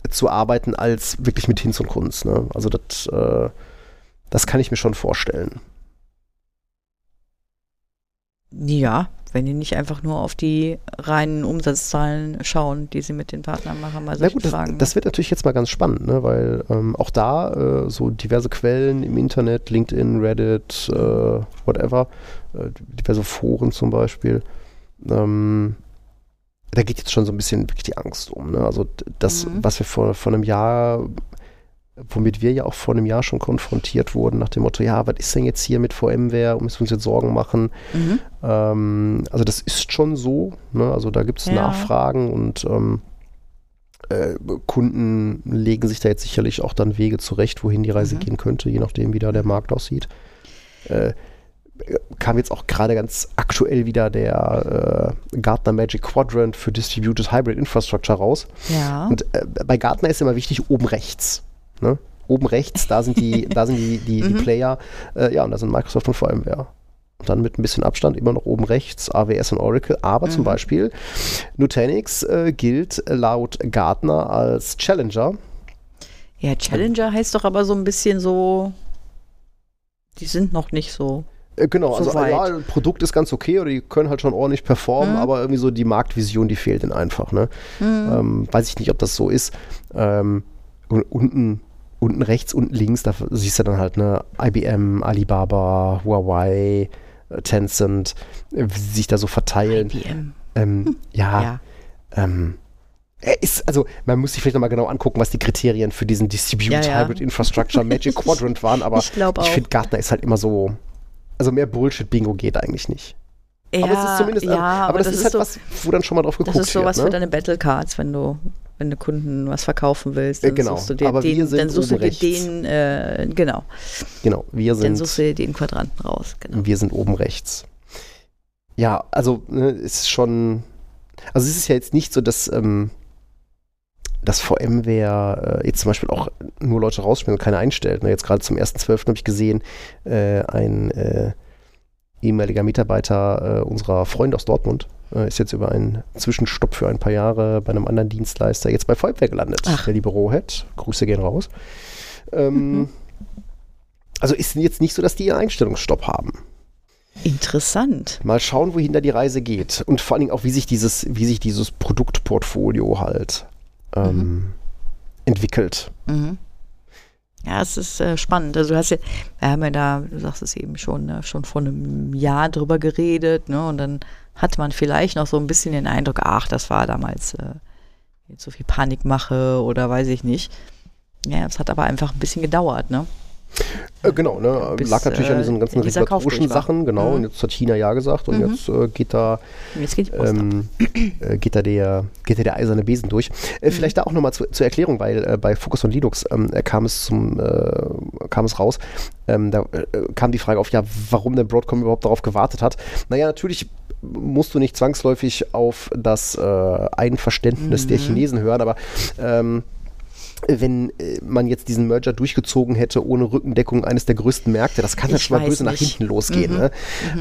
zu arbeiten, als wirklich mit Hinz und Kunz. Ne? Also das, äh, das kann ich mir schon vorstellen. Ja, wenn die nicht einfach nur auf die reinen Umsatzzahlen schauen, die sie mit den Partnern machen bei Na gut, das, das wird natürlich jetzt mal ganz spannend, ne? weil ähm, auch da äh, so diverse Quellen im Internet, LinkedIn, Reddit, äh, whatever, äh, diverse Foren zum Beispiel, ähm, da geht jetzt schon so ein bisschen wirklich die Angst um. Ne? Also das, Mhm. was wir vor, vor einem Jahr, womit wir ja auch vor einem Jahr schon konfrontiert wurden, nach dem Motto, ja, was ist denn jetzt hier mit VMware, müssen wir uns jetzt Sorgen machen? mhm. Ähm, also das ist schon so. Ne? Also da gibt es Ja. Nachfragen und ähm, äh, Kunden legen sich da jetzt sicherlich auch dann Wege zurecht, wohin die Reise Mhm. gehen könnte, je nachdem, wie da der Markt aussieht. Äh, kam jetzt auch gerade ganz aktuell wieder der äh, Gartner Magic Quadrant für Distributed Hybrid Infrastructure raus. Ja. Und äh, bei Gartner ist immer wichtig, oben rechts. Ne? Oben rechts, da sind die, da sind die, die, die Player, äh, ja, und da sind Microsoft und VMware. Und dann mit ein bisschen Abstand immer noch oben rechts AWS und Oracle. Aber zum Beispiel Nutanix äh, gilt laut Gartner als Challenger. Ja, Challenger heißt doch aber so ein bisschen so, die sind noch nicht so. Äh, genau, also Soweit. ja, Produkt ist ganz okay oder die können halt schon ordentlich performen, Mhm. aber irgendwie so die Marktvision, die fehlt ihnen einfach. Ne? Ähm, weiß ich nicht, ob das so ist. Ähm, und unten, unten rechts, unten links, da siehst du dann halt ne IBM, Alibaba, Huawei, äh, Tencent, äh, wie sie sich da so verteilen. IBM. Ähm, ja, Ja. ähm, ist, also man muss sich vielleicht nochmal genau angucken, was die Kriterien für diesen Distributed Ja, ja. Hybrid Infrastructure Magic Quadrant waren, aber Ich auch. finde Gartner ist halt immer so, also mehr Bullshit-Bingo geht eigentlich nicht. Ja, aber es ist zumindest, ja, aber, das, ist halt so, was, wo dann schon mal drauf Das geguckt ist sowas wird. für Ne? deine Battle Cards, wenn du, wenn du Kunden was verkaufen willst, Äh, dann genau, suchst du dir aber wir den, sind dann suchst du dir rechts. den, äh, genau, Genau, wir dann sind, suchst du dir den Quadranten raus, genau. wir sind oben rechts. Ja, also ne, ist schon, also es ist ja jetzt nicht so, dass, ähm, dass VMware äh, jetzt zum Beispiel auch nur Leute rausspielen und keine einstellt. Ne? Jetzt gerade zum 1.12. habe ich gesehen, äh, ein äh, ehemaliger Mitarbeiter äh, unserer Freunde aus Dortmund äh, ist jetzt über einen Zwischenstopp für ein paar Jahre bei einem anderen Dienstleister jetzt bei VMware gelandet. Ach. Der liebe Rohit, Grüße gehen raus. Ähm, Mhm. Also ist jetzt nicht so, dass die ihren Einstellungsstopp haben. Interessant. Mal schauen, wohin da die Reise geht. Und vor allen Dingen auch, wie sich dieses, wie sich dieses Produktportfolio halt ähm, entwickelt. Mhm. Ja, es ist äh, spannend. Also du hast ja, wir haben ja da, du sagst es eben schon, ne, schon vor einem Jahr drüber geredet, ne? Und dann hat man vielleicht noch so ein bisschen den Eindruck, ach, das war damals äh, jetzt so viel Panikmache oder weiß ich nicht. Ja, es hat aber einfach ein bisschen gedauert, ne? Äh, genau, ne? Bis, Lag natürlich an äh, diesen ganzen regulatorischen. Sachen, genau. Mhm. Und jetzt hat China ja gesagt und Mhm. jetzt äh, geht da Jetzt geht ähm, äh, geht da der geht da der eiserne Besen durch. Äh, Mhm. Vielleicht da auch nochmal zu, zur Erklärung, weil äh, bei Focus on Linux ähm, äh, kam es zum kam es raus. Ähm, da kam die Frage auf, ja, warum denn Broadcom überhaupt darauf gewartet hat. Naja, natürlich musst du nicht zwangsläufig auf das Einverständnis der Mhm. Chinesen hören, aber ähm, wenn äh, man jetzt diesen Merger durchgezogen hätte ohne Rückendeckung eines der größten Märkte, das kann ja schon mal böse nach nicht. hinten losgehen. Mhm. Ne?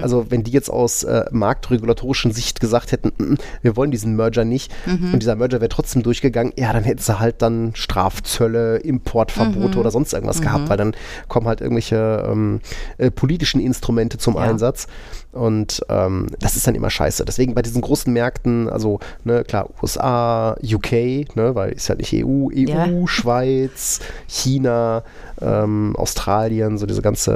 Also wenn die jetzt aus äh, marktregulatorischen Sicht gesagt hätten, "Mm, wir wollen diesen Merger nicht Mhm. und dieser Merger wäre trotzdem durchgegangen, ja, dann hätten sie halt dann Strafzölle, Importverbote Mhm. oder sonst irgendwas gehabt, weil dann kommen halt irgendwelche ähm, äh, politischen Instrumente zum Ja. Einsatz und ähm, das ist dann immer scheiße. Deswegen bei diesen großen Märkten, also ne, klar, USA, UK, ne, weil ist halt nicht EU, EU, Ja. Schweiz, China, ähm, Australien, so diese ganze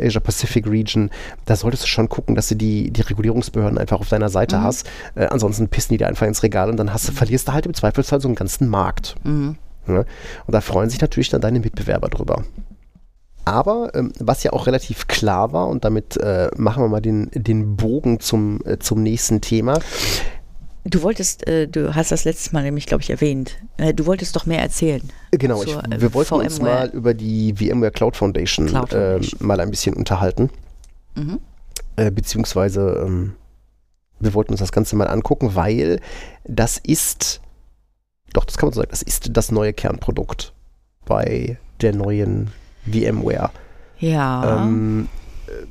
äh, Asia-Pacific Region, da solltest du schon gucken, dass du die, die Regulierungsbehörden einfach auf deiner Seite Mhm. hast. Äh, ansonsten pissen die dir einfach ins Regal und dann hast du, verlierst du halt im Zweifelsfall so einen ganzen Markt. Mhm. Ne? Und da freuen sich natürlich dann deine Mitbewerber drüber. Aber ähm, was ja auch relativ klar war, und damit äh, machen wir mal den, den Bogen zum, äh, zum nächsten Thema. Du wolltest, äh, du hast das letztes Mal nämlich, glaube ich, erwähnt. Äh, du wolltest doch mehr erzählen. Äh, Genau, ich, zur, äh, wir wollten uns VMware. mal über die VMware Cloud Foundation, Cloud Foundation. ähm, mal ein bisschen unterhalten. Mhm. Äh, beziehungsweise ähm, wir wollten uns das Ganze mal angucken, weil das ist, doch, das kann man so sagen, das ist das neue Kernprodukt bei der neuen VMware. Ja. Ähm, äh,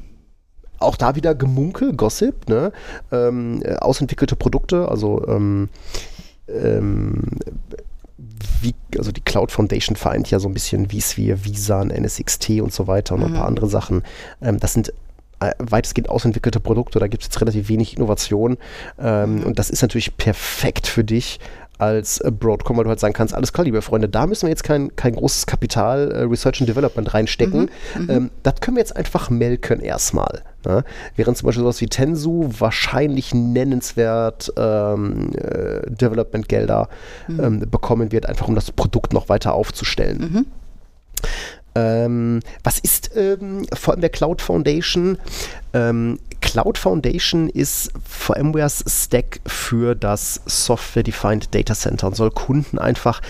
auch da wieder Gemunkel, Gossip, ne? Ähm, äh, ausentwickelte Produkte, also ähm, ähm, wie, also die Cloud Foundation vereint ja so ein bisschen vSphere, vSAN, NSXT und so weiter und noch ein paar Mhm. andere Sachen. Ähm, das sind äh, weitestgehend ausentwickelte Produkte, da gibt es jetzt relativ wenig Innovation ähm, Mhm. und das ist natürlich perfekt für dich als äh, Broadcom, weil du halt sagen kannst, alles klar, liebe Freunde, da müssen wir jetzt kein, kein großes Kapital, äh, Research and Development reinstecken. Mhm. Ähm, das können wir jetzt einfach melken erstmal. Ne? Während zum Beispiel sowas wie Tensu wahrscheinlich nennenswert ähm, äh, Development-Gelder Mhm. ähm, bekommen wird, einfach um das Produkt noch weiter aufzustellen. Mhm. Ähm, was ist ähm, der Cloud Foundation? Ähm, Cloud Foundation ist VMwares Stack für das Software-Defined Data Center und soll Kunden einfach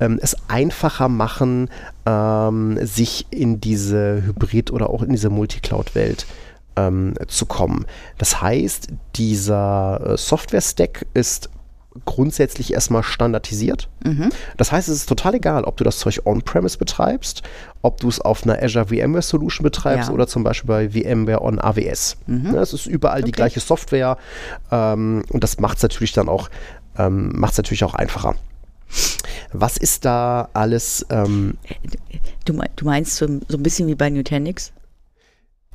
ähm, es einfacher machen, ähm, sich in diese Hybrid- oder auch in diese Multicloud-Welt ähm, zu kommen. Das heißt, dieser äh, Software-Stack ist grundsätzlich erstmal standardisiert. Mhm. Das heißt, es ist total egal, ob du das Zeug on-premise betreibst, ob du es auf einer Azure VMware Solution betreibst Ja. oder zum Beispiel bei VMware on AWS. Mhm. Ja, Es ist überall die Okay. gleiche Software ähm, und das macht es natürlich dann auch, ähm, macht's natürlich auch einfacher. Was ist da alles? Ähm, Du, mei- du meinst so, so ein bisschen wie bei Nutanix?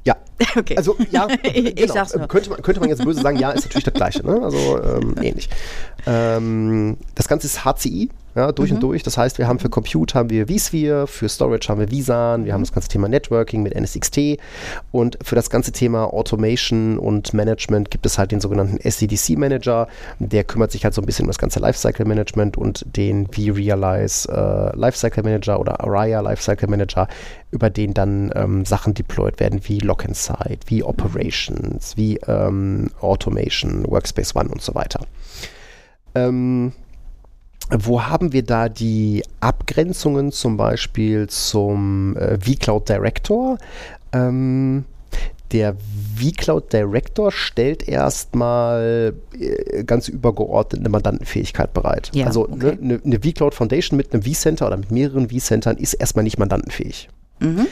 Ja, Okay. Also ja, Ich- ich genau. sag's nur. Ähm, Könnte man, könnte man jetzt böse sagen, ja, ist natürlich das Gleiche, ne? Also ähm, ähnlich. Ähm, das Ganze ist HCI, ja, durch Mhm. und durch. Das heißt, wir haben für Compute haben wir vSphere, für Storage haben wir vSAN, wir haben das ganze Thema Networking mit NSXT und für das ganze Thema Automation und Management gibt es halt den sogenannten SCDC Manager, der kümmert sich halt so ein bisschen um das ganze Lifecycle Management und den vRealize äh, Lifecycle Manager oder Araya Lifecycle Manager, über den dann ähm, Sachen deployed werden wie Site, wie Operations, wie ähm, Automation, Workspace ONE und so weiter. Ähm, wo haben wir da die Abgrenzungen zum Beispiel zum äh, vCloud Director? Ähm, der vCloud Director stellt erstmal äh, ganz übergeordnet eine Mandantenfähigkeit bereit. Ja, also okay. ne, eine, eine vCloud Foundation mit einem vCenter oder mit mehreren vCentern ist erstmal nicht mandantenfähig. Mhm.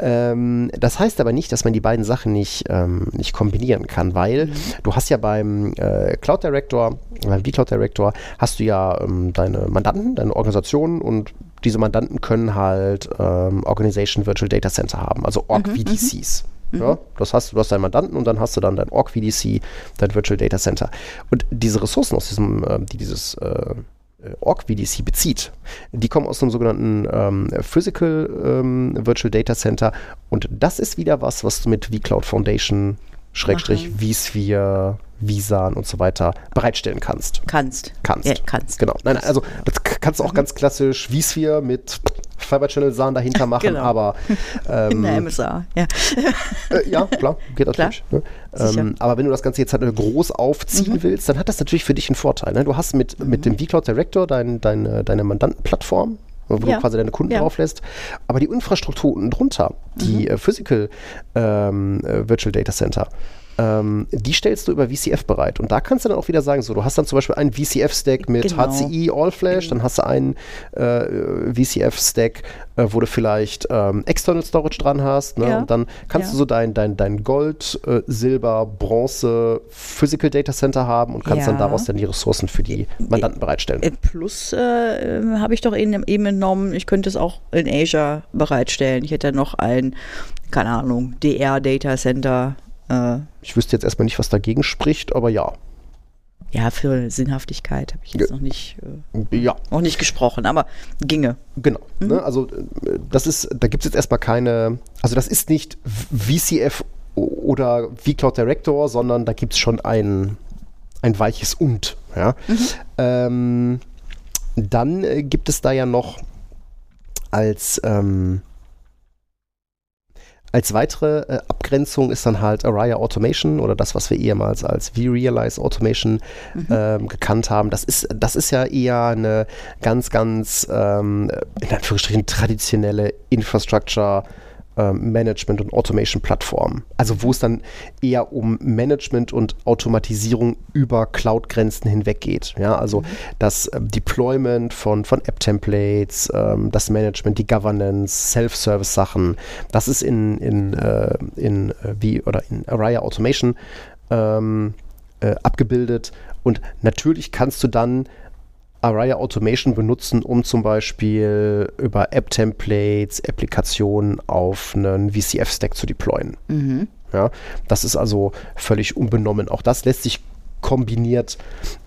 Ähm, das heißt aber nicht, dass man die beiden Sachen nicht, ähm, nicht kombinieren kann, weil Mhm. du hast ja beim äh, Cloud Director, beim vCloud Director, hast du ja ähm, deine Mandanten, deine Organisationen und diese Mandanten können halt ähm, Organization Virtual Data Center haben, also Mhm, Org-VDCs. Ja, das hast du, du hast deinen Mandanten und dann hast du dann dein Org-VDC, dein Virtual Data Center. Und diese Ressourcen aus diesem, äh, die dieses äh, Org-VDC bezieht, die kommen aus einem sogenannten ähm, Physical ähm, Virtual Data Center und das ist wieder was, was du mit vCloud Foundation, Schrägstrich, vSphere, vSAN und so weiter bereitstellen kannst. Kannst. Kannst. Ja, kannst. Genau. Nein, also das kannst du auch ganz klassisch vSphere mit Fiber Channel SAN dahinter machen, Genau. aber In der ähm, MSA, ja. äh, ja, klar, geht natürlich. Ne? Ähm, aber wenn du das Ganze jetzt halt äh, groß aufziehen Mhm. willst, dann hat das natürlich für dich einen Vorteil. Ne? Du hast mit, mit dem vCloud Director dein, dein, deine Mandantenplattform, wo Ja. du quasi deine Kunden Ja. drauflässt, aber die Infrastruktur unten drunter, die Mhm. äh, Physical ähm, äh, Virtual Data Center, ähm, die stellst du über VCF bereit. Und da kannst du dann auch wieder sagen, so, du hast dann zum Beispiel einen VCF-Stack mit Genau. HCI All Flash, dann hast du einen äh, VCF-Stack, äh, wo du vielleicht ähm, External Storage dran hast. Ne? Ja. Und dann kannst Ja. du so dein, dein, dein Gold, äh, Silber, Bronze, Physical Data Center haben und kannst dann Ja. daraus dann die Ressourcen für die Mandanten bereitstellen. Äh, Plus äh, äh, habe ich doch eben, eben entnommen, ich könnte es auch in Asia bereitstellen. Ich hätte noch ein, keine Ahnung, DR Data Center. Äh, Ich wüsste jetzt erstmal nicht, was dagegen spricht, aber ja. ja, für Sinnhaftigkeit habe ich jetzt noch nicht, äh, Ja, noch nicht gesprochen, aber ginge. genau. Mhm. Ne? Also äh, das ist, da gibt es jetzt erstmal keine, also das ist nicht VCF oder vCloud Director, sondern da gibt es schon ein, ein weiches Und. Ja? Mhm. Ähm, dann äh, gibt es da ja noch als, ähm, als weitere äh, Abgrenzung ist dann halt Araya Automation oder das, was wir ehemals als vRealize Automation ähm, gekannt haben. Das ist, das ist ja eher eine ganz, ganz ähm, in Anführungsstrichen traditionelle Infrastructure Management und Automation Plattform. Also wo es dann eher um Management und Automatisierung über Cloud-Grenzen hinweg geht. Ja, also das ähm, Deployment von, von App-Templates, ähm, das Management, die Governance, Self-Service-Sachen, das ist in, in, äh, in äh, wie oder in Araya Automation ähm, äh, abgebildet. Und natürlich kannst du dann Araya Automation benutzen, um zum Beispiel über App-Templates, Applikationen auf einen VCF-Stack zu deployen. Mhm. Ja, das ist also völlig unbenommen. Auch das lässt sich kombiniert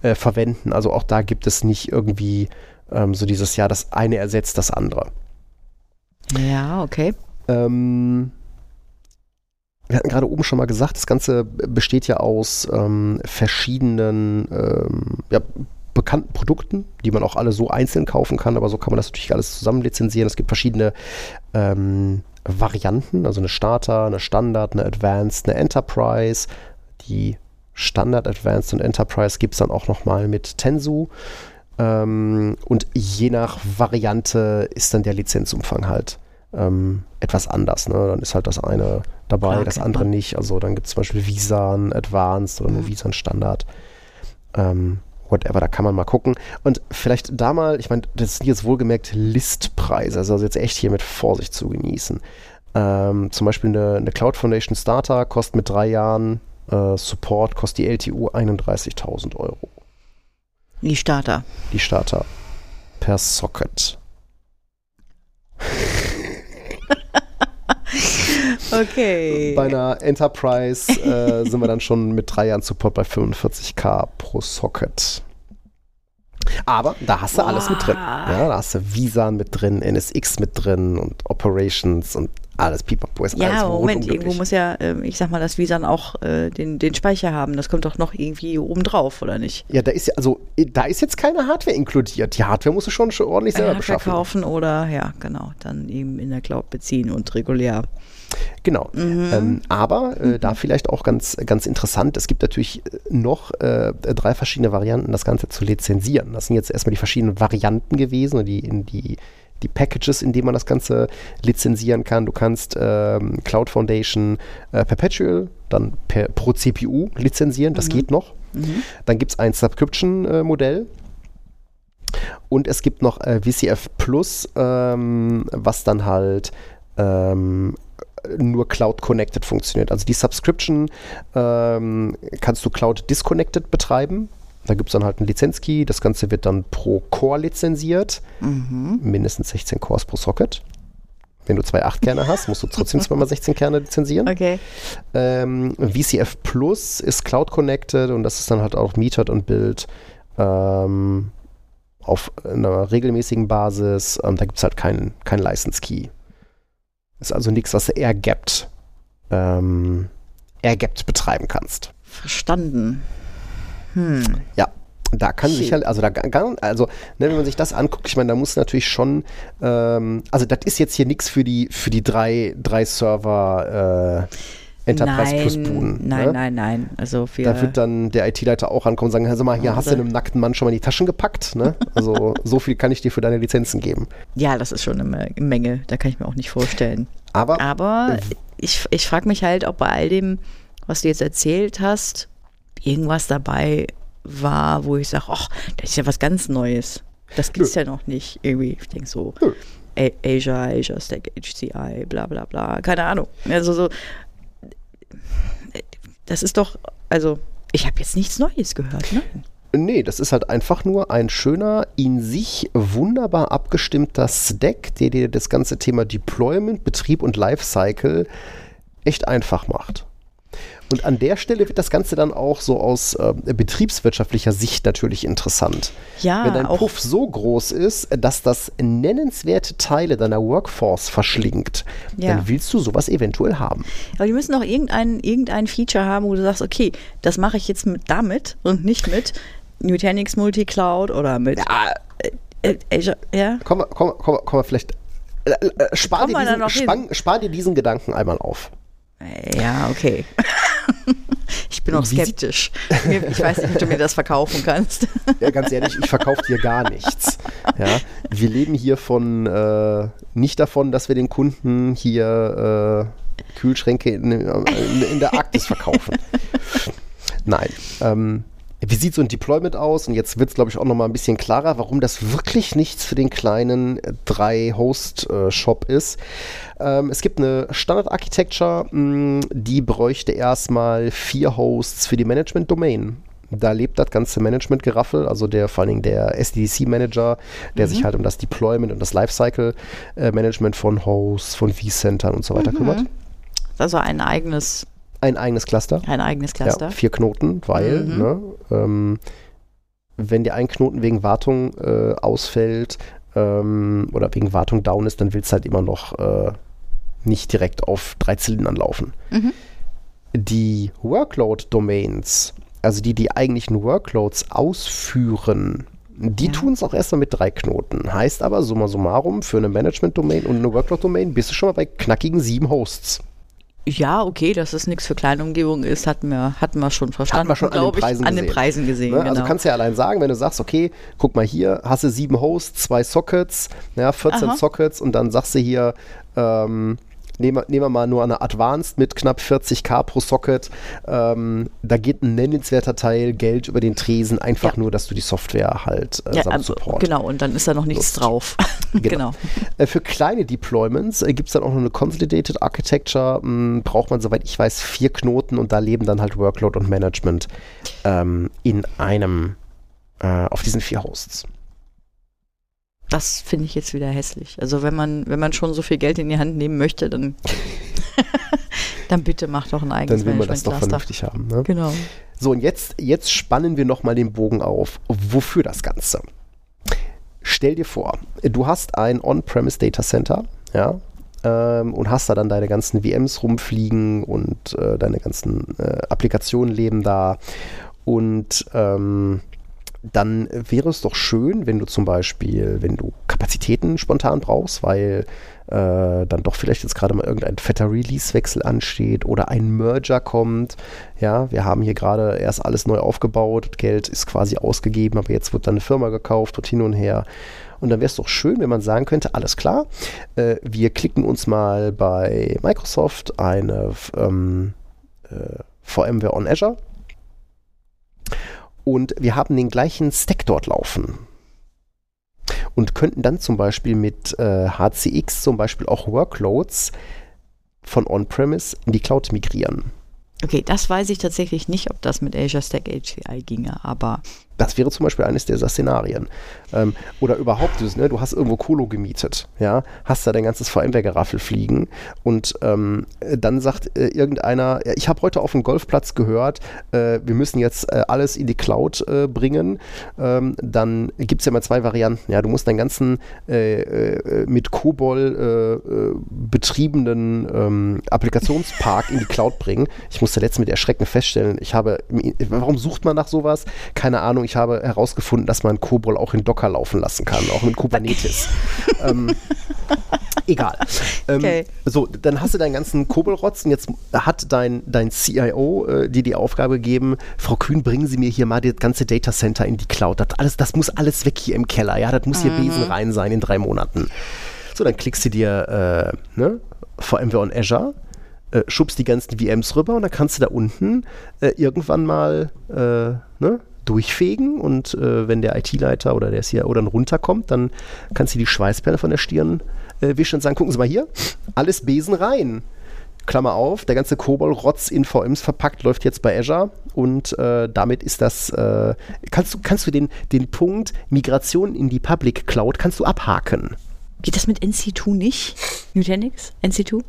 äh, verwenden. Also auch da gibt es nicht irgendwie ähm, so dieses Jahr, das eine ersetzt das andere. Ja, okay. Ähm, wir hatten gerade oben schon mal gesagt, das Ganze besteht ja aus ähm, verschiedenen ähm, ja, bekannten Produkten, die man auch alle so einzeln kaufen kann, aber so kann man das natürlich alles zusammen lizenzieren. Es gibt verschiedene ähm, Varianten, also eine Starter, eine Standard, eine Advanced, eine Enterprise. Die Standard, Advanced und Enterprise gibt es dann auch nochmal mit Tensu. Ähm, und je nach Variante ist dann der Lizenzumfang halt ähm, etwas anders. Ne? Dann ist halt das eine dabei, Klar, das kennt andere man. nicht. Also dann gibt es zum Beispiel Visan Advanced oder nur Mhm. Visan Standard. Ähm, whatever, da kann man mal gucken. Und vielleicht da mal, ich meine, das sind jetzt wohlgemerkt Listpreise, also jetzt echt hier mit Vorsicht zu genießen. Ähm, zum Beispiel eine, eine Cloud Foundation Starter kostet mit drei Jahren äh, Support, kostet die LTU 31.000 Euro. Die Starter. Die Starter per Socket. Okay. Bei einer Enterprise äh, sind wir dann schon mit drei Jahren Support bei 45k pro Socket. Aber da hast du alles mit drin. Ja, da hast du Visan mit drin, NSX mit drin und Operations und alles Pipapo ist alles Ja, aber Moment, irgendwo muss ja, ähm, ich sag mal, das Visan auch äh, den, den Speicher haben. Das kommt doch noch irgendwie oben drauf, oder nicht? Ja, da ist ja, also da ist jetzt keine Hardware inkludiert. Die Hardware musst du schon, schon ordentlich selber beschaffen. verkaufen oder, ja, genau, dann eben in der Cloud beziehen und regulär. Genau. Ähm, aber äh, da vielleicht auch ganz, ganz interessant, es gibt natürlich äh, noch äh, drei verschiedene Varianten, das Ganze zu lizenzieren. Das sind jetzt erstmal die verschiedenen Varianten gewesen die, in die, die Packages, in denen man das Ganze lizenzieren kann. Du kannst ähm, Cloud Foundation äh, Perpetual, dann per, pro CPU lizenzieren, das geht noch. Dann gibt es ein Subscription-Modell. Und es gibt noch äh, VCF Plus, ähm, was dann halt ähm, nur Cloud Connected funktioniert. Also die Subscription ähm, kannst du Cloud Disconnected betreiben. Da gibt es dann halt einen Lizenzkey. Das Ganze wird dann pro Core lizenziert. Mindestens 16 Cores pro Socket. Wenn du zwei 8-Kerne hast, musst du trotzdem zweimal 16 Kerne lizenzieren. Okay. Ähm, VCF Plus ist Cloud Connected und das ist dann halt auch metered und build ähm, auf einer regelmäßigen Basis. Ähm, da gibt es halt keinen kein License Key. Ist also nichts, was du air-gapped ähm, air-gapped betreiben kannst. Verstanden. Hm. Ja, da kann Shit. sicher, also da kann, also ne, wenn man sich das anguckt, ich meine, da muss natürlich schon, ähm, also das ist jetzt hier nichts für die für die drei drei Server äh, Enterprise nein, Plus Buden. Nein, ne? nein, nein. Also Da wird dann der IT-Leiter auch ankommen und sagen, hör sag mal, hier hast du einem nackten Mann schon mal in die Taschen gepackt, ne? Also so viel kann ich dir für deine Lizenzen geben. ja, das ist schon eine Me- Menge. Da kann ich mir auch nicht vorstellen. Aber Aber ich, ich frage mich halt, ob bei all dem, was du jetzt erzählt hast, irgendwas dabei war, wo ich sage, ach, das ist ja was ganz Neues. Das gibt's ja noch nicht. Irgendwie, ich denke so, Nö. Asia, Asia Stack, HCI, bla bla bla, keine Ahnung. Also so, das ist doch, also ich habe jetzt nichts Neues gehört, ne? Nee, das ist halt einfach nur ein schöner, in sich wunderbar abgestimmter Stack, der dir das ganze Thema Deployment, Betrieb und Lifecycle echt einfach macht. Und an der Stelle wird das Ganze dann auch so aus äh, betriebswirtschaftlicher Sicht natürlich interessant. Ja, Wenn dein Puff so groß ist, dass das nennenswerte Teile deiner Workforce verschlingt, Ja. dann willst du sowas eventuell haben. Aber die müssen auch irgendein, irgendein Feature haben, wo du sagst, okay, das mache ich jetzt mit damit und nicht mit Nutanix Multicloud oder mit äh, Azure. Ja, Komm, mal- komm, komm, komm mal vielleicht. Äh, äh, spar, dir diesen, spann, spar dir diesen Gedanken einmal auf. ja, okay. ich bin auch skeptisch. Ich weiß nicht, ob du mir das verkaufen kannst. Ja, ganz ehrlich, ich verkaufe dir gar nichts. Ja, wir leben hier von äh, nicht davon, dass wir den Kunden hier äh, Kühlschränke in, in, in der Arktis verkaufen. Nein. Ähm, wie sieht so ein Deployment aus? Und jetzt wird es, glaube ich, auch noch mal ein bisschen klarer, warum das wirklich nichts für den kleinen äh, drei-Host-Shop ist. Ähm, es gibt eine Standard-Architecture, mh, die bräuchte erstmal vier Hosts für die Management-Domain. Da lebt das ganze Management-Geraffel, also der vor allen Dingen der SDDC-Manager, der sich halt um das Deployment und das Lifecycle-Management von Hosts, von vCentern und so weiter kümmert. Also ein eigenes, Ein eigenes Cluster. ein eigenes Ja, Cluster. vier Knoten, weil, Mhm. ne, ähm, wenn dir ein Knoten wegen Wartung äh, ausfällt ähm, oder wegen Wartung down ist, dann willst du halt immer noch äh, nicht direkt auf drei Zylindern laufen. Mhm. Die Workload-Domains, also die die eigentlichen Workloads ausführen, die Ja. tun es auch erstmal mit drei Knoten. Heißt aber, summa summarum, für eine Management-Domain und eine Workload-Domain bist du schon mal bei knackigen sieben Hosts. Ja, okay, dass es nichts für kleine Umgebungen ist, hatten wir, hatten wir schon verstanden. Hat man schon an den glaub ich, Preisen an den gesehen. Preisen gesehen. Ne? genau. Also kannst du ja allein sagen, wenn du sagst, okay, guck mal hier, hast du sieben Hosts, zwei Sockets, ja, 14 Aha. Sockets und dann sagst du hier, ähm, nehmen wir, nehmen wir mal nur eine Advanced mit knapp 40k pro Socket. Ähm, da geht ein nennenswerter Teil Geld über den Tresen, einfach Ja. nur, dass du die Software halt äh, ja, samt also, Support genau, und dann ist da noch nichts Lust. drauf. genau. Äh, Für kleine Deployments äh, gibt es dann auch noch eine Consolidated Architecture. Mh, braucht man, soweit ich weiß, vier Knoten und da leben dann halt Workload und Management ähm, in einem, äh, auf diesen vier Hosts. Das finde ich jetzt wieder hässlich. Also wenn man, wenn man schon so viel Geld in die Hand nehmen möchte, dann, dann bitte mach doch ein eigenes Dann will man das doch vernünftig haben. Ne? Genau. So, und jetzt, jetzt spannen wir nochmal den Bogen auf. Wofür das Ganze? Stell dir vor, du hast ein On-Premise Data Center, ja, ähm, und hast da dann deine ganzen VMs rumfliegen und äh, deine ganzen äh, Applikationen leben da. Und ähm, dann wäre es doch schön, wenn du zum Beispiel, wenn du Kapazitäten spontan brauchst, weil äh, dann doch vielleicht jetzt gerade mal irgendein fetter Release-Wechsel ansteht oder ein Merger kommt. Ja, wir haben hier gerade erst alles neu aufgebaut, Geld ist quasi ausgegeben, aber jetzt wird dann eine Firma gekauft und hin und her. Und dann wäre es doch schön, wenn man sagen könnte, alles klar, äh, wir klicken uns mal bei Microsoft eine ähm, äh, VMware on Azure und wir haben den gleichen Stack dort laufen. Und könnten dann zum Beispiel mit äh, HCX zum Beispiel auch Workloads von On-Premise in die Cloud migrieren. Okay, das weiß ich tatsächlich nicht, ob das mit Azure Stack HCI ginge, aber Das wäre zum Beispiel eines dieser Szenarien. Ähm, oder überhaupt, du, ne, du hast irgendwo Colo gemietet, ja, hast da dein ganzes VMware-Geraffel fliegen und ähm, dann sagt äh, irgendeiner, ich habe heute auf dem Golfplatz gehört, äh, wir müssen jetzt äh, alles in die Cloud äh, bringen. Ähm, dann gibt es ja mal zwei Varianten. Ja, du musst deinen ganzen äh, äh, mit äh, betriebenen ähm, Applikationspark in die Cloud bringen. Ich musste letztens mit Erschrecken feststellen, ich habe, warum sucht man nach sowas? Keine Ahnung, ich habe herausgefunden, dass man COBOL auch in Docker laufen lassen kann, auch mit Kubernetes. ähm, egal. Ähm, Okay. So, dann hast du deinen ganzen COBOL-Rotz und jetzt hat dein, dein CIO äh, dir die Aufgabe gegeben, Frau Kühn, bringen Sie mir hier mal das ganze Datacenter in die Cloud. Das, alles, das muss alles weg hier im Keller. Ja, das muss hier Besen rein sein in drei Monaten. So, dann klickst du dir äh, ne, VMware on Azure, äh, schubst die ganzen VMs rüber und dann kannst du da unten äh, irgendwann mal äh, ne, durchfegen und äh, wenn der IT-Leiter oder der CIO dann runterkommt, dann kannst du die Schweißperle von der Stirn äh, wischen und sagen, gucken Sie mal hier, alles Besen rein. Klammer auf, der ganze Kobol-Rotz in VMs verpackt läuft jetzt bei Azure und äh, damit ist das, äh, kannst du, kannst du den, den Punkt Migration in die Public Cloud, kannst du abhaken. geht das mit NC2 nicht? Nutanix? NC2?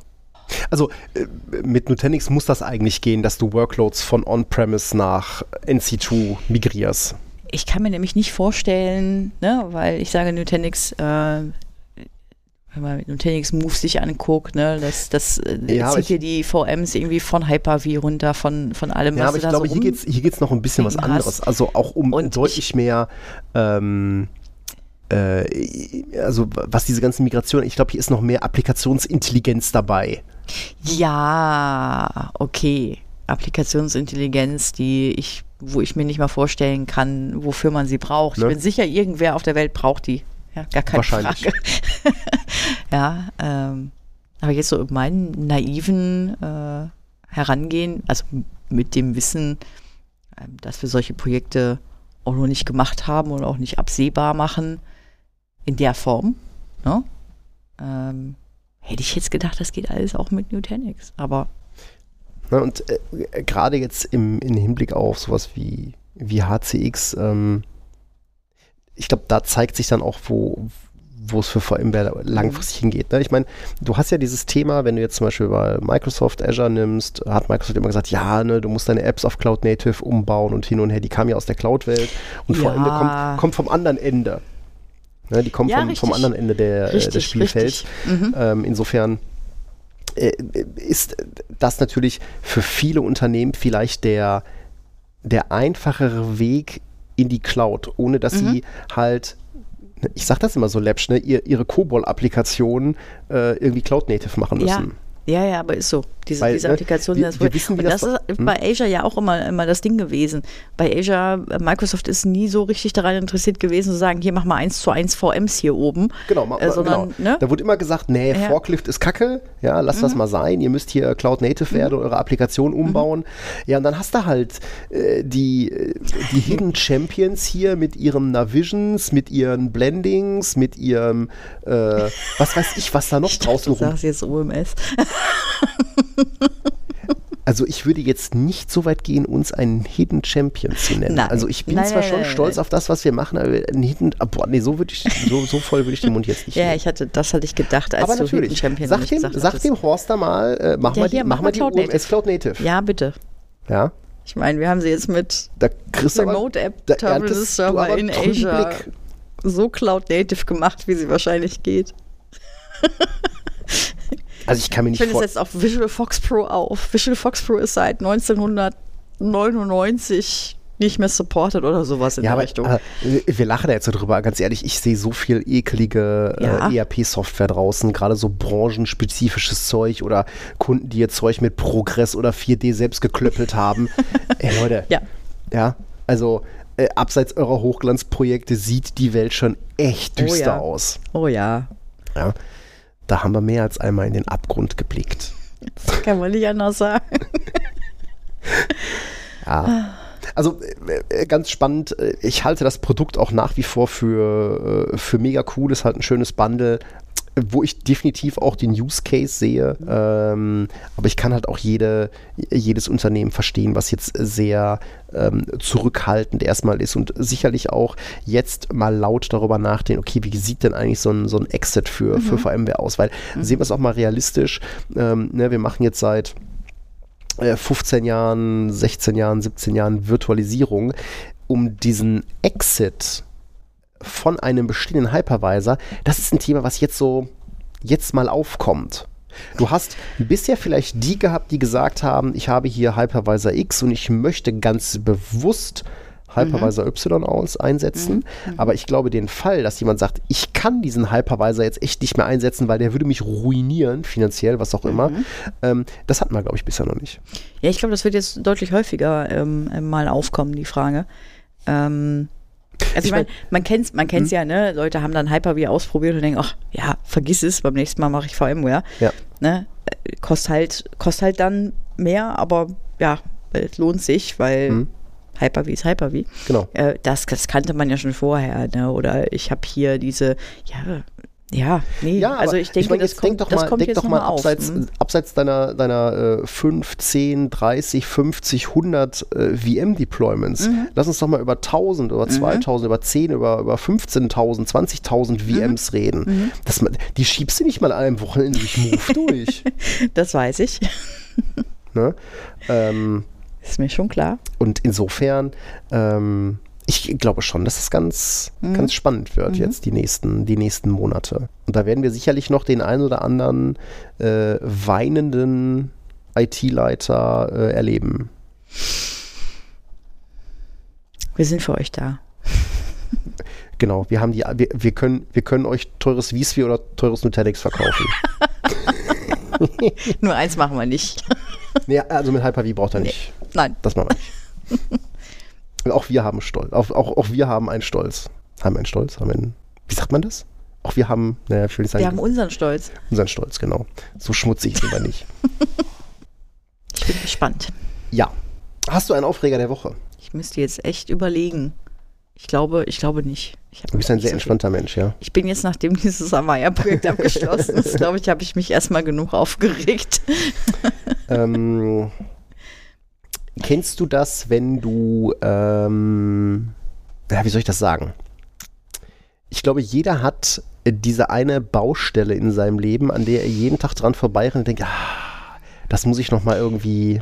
Also äh, mit Nutanix muss das eigentlich gehen, dass du Workloads von On-Premise nach NC2 migrierst. Ich kann mir nämlich nicht vorstellen, ne, weil ich sage Nutanix, äh, wenn man mit Nutanix Move sich anguckt, ne, das, das äh, Ja, zieht ich- dir die VMs irgendwie von Hyper-V runter, von, von allem, Ja, was aber ich glaube, so hier geht es hier geht's noch ein bisschen was anderes. hast. Also auch um Und deutlich mehr, ähm, äh, also was diese ganzen Migrationen, ich glaube, hier ist noch mehr Applikationsintelligenz dabei. Ja, okay. Applikationsintelligenz, die ich, wo ich mir nicht mal vorstellen kann, wofür man sie braucht. Ne? Ich bin sicher, irgendwer auf der Welt braucht die. Ja, gar keine Wahrscheinlich. Frage. ja, ähm, aber jetzt so in meinen naiven äh, Herangehen, also mit dem Wissen, ähm, dass wir solche Projekte auch noch nicht gemacht haben und auch nicht absehbar machen in der Form, ne? ähm, hätte ich jetzt gedacht, das geht alles auch mit Nutanix. Aber Ne, und äh, gerade jetzt im, im Hinblick auf sowas wie, wie HCX, ähm, ich glaube, da zeigt sich dann auch, wo wo es für VMware langfristig hingeht. Ne? Ich meine, du hast ja dieses Thema, wenn du jetzt zum Beispiel bei Microsoft Azure nimmst, hat Microsoft immer gesagt, ja, ne, du musst deine Apps auf Cloud Native umbauen und hin und her, die kamen ja aus der Cloud-Welt und Ja. VMware kommt, kommt vom anderen Ende. Ne, die kommen Ja, vom, vom anderen Ende der, äh, des Richtig, Spielfelds. richtig. Mhm. Ähm, insofern äh, ist das natürlich für viele Unternehmen vielleicht der, der einfachere Weg in die Cloud, ohne dass Mhm. sie halt, ich sag das immer so läppsch, ne, ihr, ihre COBOL-Applikationen äh, irgendwie Cloud-Native machen Ja, müssen. ja, ja, aber ist so. Diese, Weil, diese ne, Applikation, wir- das, wir wissen, wie und das, das- ist hm? bei Azure ja auch immer, immer das Ding gewesen. Bei Azure, äh, Microsoft ist nie so richtig daran interessiert gewesen, zu sagen, hier mach mal eins zu eins VMs hier oben. Genau, ma, Äh, sondern, genau. ne? Da wurde immer gesagt, nee, Ja. Mhm. Forklift ist kacke, ja, lass das mal sein, ihr müsst hier Cloud Native werden und eure Applikation umbauen. Ja, und dann hast du halt äh, die, äh, die Hidden Champions hier mit ihren Navisions, mit ihren Blendings, mit ihrem, äh, was weiß ich, was da noch draußen Du rum. sagst jetzt OMS. Also ich würde jetzt nicht so weit gehen, uns einen Hidden Champion zu nennen. Nein. Also ich bin Nein, zwar nein, schon stolz auf das, was wir machen, aber ein Hidden, ah, boah, nee, so ich, so, so voll würde ich den Mund jetzt nicht Ja, nehmen. ich hatte, das hatte ich gedacht, als Aber du natürlich, Hidden Champion sag dem, gesagt sag dem Horster mal, äh, mach Ja, mal die, hier, mach mal die Cloud UMS Native. Cloud Native. Ja, bitte. Ja, Ich meine, wir haben sie jetzt mit du aber, Remote App Terminal Server in Azure Blick. so Cloud Native gemacht, wie sie wahrscheinlich geht. Also ich kann mir Ich nicht finde es jetzt auf Visual Fox Pro auf. Visual Fox Pro ist seit 1999 nicht mehr supported oder sowas in Ja, der aber Richtung. äh, wir lachen da jetzt so drüber. Ganz ehrlich, ich sehe so viel ekelige Ja. äh, ERP-Software draußen, gerade so branchenspezifisches Zeug oder Kunden, die ihr Zeug mit Progress oder 4D selbst geklöppelt haben. Ey Leute, ja. ja, also äh, abseits eurer Hochglanzprojekte sieht die Welt schon echt Oh düster ja. aus. Oh ja. Ja, da haben wir mehr als einmal in den Abgrund geblickt. Kann man nicht anders sagen. Ja. Also äh, äh, ganz spannend. äh, Ich halte das Produkt auch nach wie vor für, für mega cool. Ist halt ein schönes Bundle, wo ich definitiv auch den Use Case sehe. Ähm, aber ich kann halt auch jede, jedes Unternehmen verstehen, was jetzt sehr ähm, zurückhaltend erstmal ist und sicherlich auch jetzt mal laut darüber nachdenken, okay, wie sieht denn eigentlich so ein, so ein Exit für, für VMware aus? Weil sehen wir es auch mal realistisch. Ähm, ne, wir machen jetzt seit äh, 15 Jahren, 16 Jahren, 17 Jahren Virtualisierung, um diesen Exit von einem bestehenden Hypervisor, das ist ein Thema, was jetzt so jetzt mal aufkommt. Du hast bisher vielleicht die gehabt, die gesagt haben, ich habe hier Hypervisor X und ich möchte ganz bewusst Hypervisor Y aus einsetzen. Aber ich glaube, den Fall, dass jemand sagt, ich kann diesen Hypervisor jetzt echt nicht mehr einsetzen, weil der würde mich ruinieren, finanziell, was auch immer, ähm, das hatten wir, glaube ich, bisher noch nicht. Ja, ich glaube, das wird jetzt deutlich häufiger ähm, mal aufkommen, die Frage. Ähm, also Ich ich meine, mein- man kennt es man kennt's ja, ne? Leute haben dann Hyper-V ausprobiert und denken, ach ja, vergiss es, beim nächsten Mal mache ich VMware. Ja. Ne? Äh, Kostet halt, kostet halt dann mehr, aber ja, es lohnt sich, weil Mhm. Hyper-V ist Hyper-V. Genau. Äh, das, das kannte man ja schon vorher, ne? Oder ich habe hier diese, ja, ja, nee, Ja, also ich denke, mein, das kommt, denk doch das mal, kommt denk doch mal noch auf. abseits, hm? abseits deiner, deiner äh, 5, 10, 30, 50, 100 äh, VM-Deployments. Mhm. Lass uns doch mal über 1000, über 2000, über 10, über, über 15.000, 20.000 Mhm. VMs reden. Das, ma- die schiebst du nicht mal an einem Wochenende durch Move durch. Das weiß ich. Ne? Ähm, Ist mir schon klar. und insofern, ähm, ich glaube schon, dass es ganz, Mhm. ganz spannend wird jetzt die nächsten, die nächsten Monate. Und da werden wir sicherlich noch den ein oder anderen äh, weinenden IT-Leiter äh, erleben. Wir sind für euch da. Genau, wir haben die, wir, wir können, wir können euch teures vSphere oder teures Nutanix verkaufen. Nur eins machen wir nicht. nee, also mit Hyper-V braucht er nicht. Nein. Das machen wir nicht. Auch wir haben Stolz. Auch, auch, auch wir haben einen Stolz. Haben einen Stolz? Haben einen, wie sagt man das? Auch wir haben, naja, ich will nicht sagen, Wir haben unseren Stolz. unseren Stolz, genau. So schmutzig sind wir nicht. Ich bin gespannt. Ja. Hast du einen Aufreger der Woche? Ich müsste jetzt echt überlegen. Ich glaube, ich glaube nicht. Ich, Du bist ein sehr so viel- entspannter Mensch, ja. Ich bin jetzt, nachdem dieses Amaya-Projekt abgeschlossen ist, glaube ich, habe ich mich erstmal genug aufgeregt. ähm, kennst du das, wenn du, ähm, ja, wie soll ich das sagen? Ich glaube, jeder hat äh, diese eine Baustelle in seinem Leben, an der er jeden Tag dran vorbeirennt und denkt, ah, das muss ich noch mal irgendwie,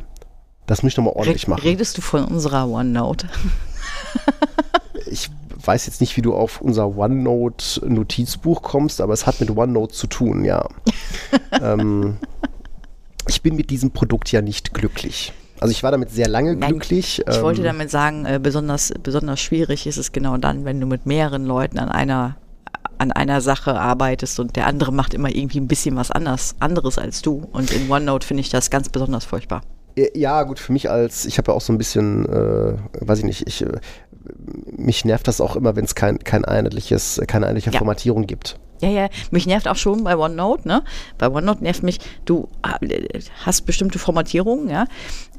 das muss ich noch mal ordentlich machen. Redest du von unserer OneNote? ich weiß jetzt nicht, wie du auf unser OneNote-Notizbuch kommst, aber es hat mit OneNote zu tun, ja. ähm, ich bin mit diesem Produkt ja nicht glücklich. Also ich war damit sehr lange Nein, glücklich. Ich wollte ähm, damit sagen, äh, besonders, besonders schwierig ist es genau dann, wenn du mit mehreren Leuten an einer an einer Sache arbeitest und der andere macht immer irgendwie ein bisschen was anders, anderes als du. Und in OneNote finde ich das ganz besonders furchtbar. Ja, gut, für mich als, ich habe ja auch so ein bisschen, äh, weiß ich nicht, ich, äh, mich nervt das auch immer, wenn es kein, kein einheitliches, keine einheitliche Ja. Formatierung gibt. Ja, ja, mich nervt auch schon bei OneNote, ne? Bei OneNote nervt mich, du äh, hast bestimmte Formatierungen, ja,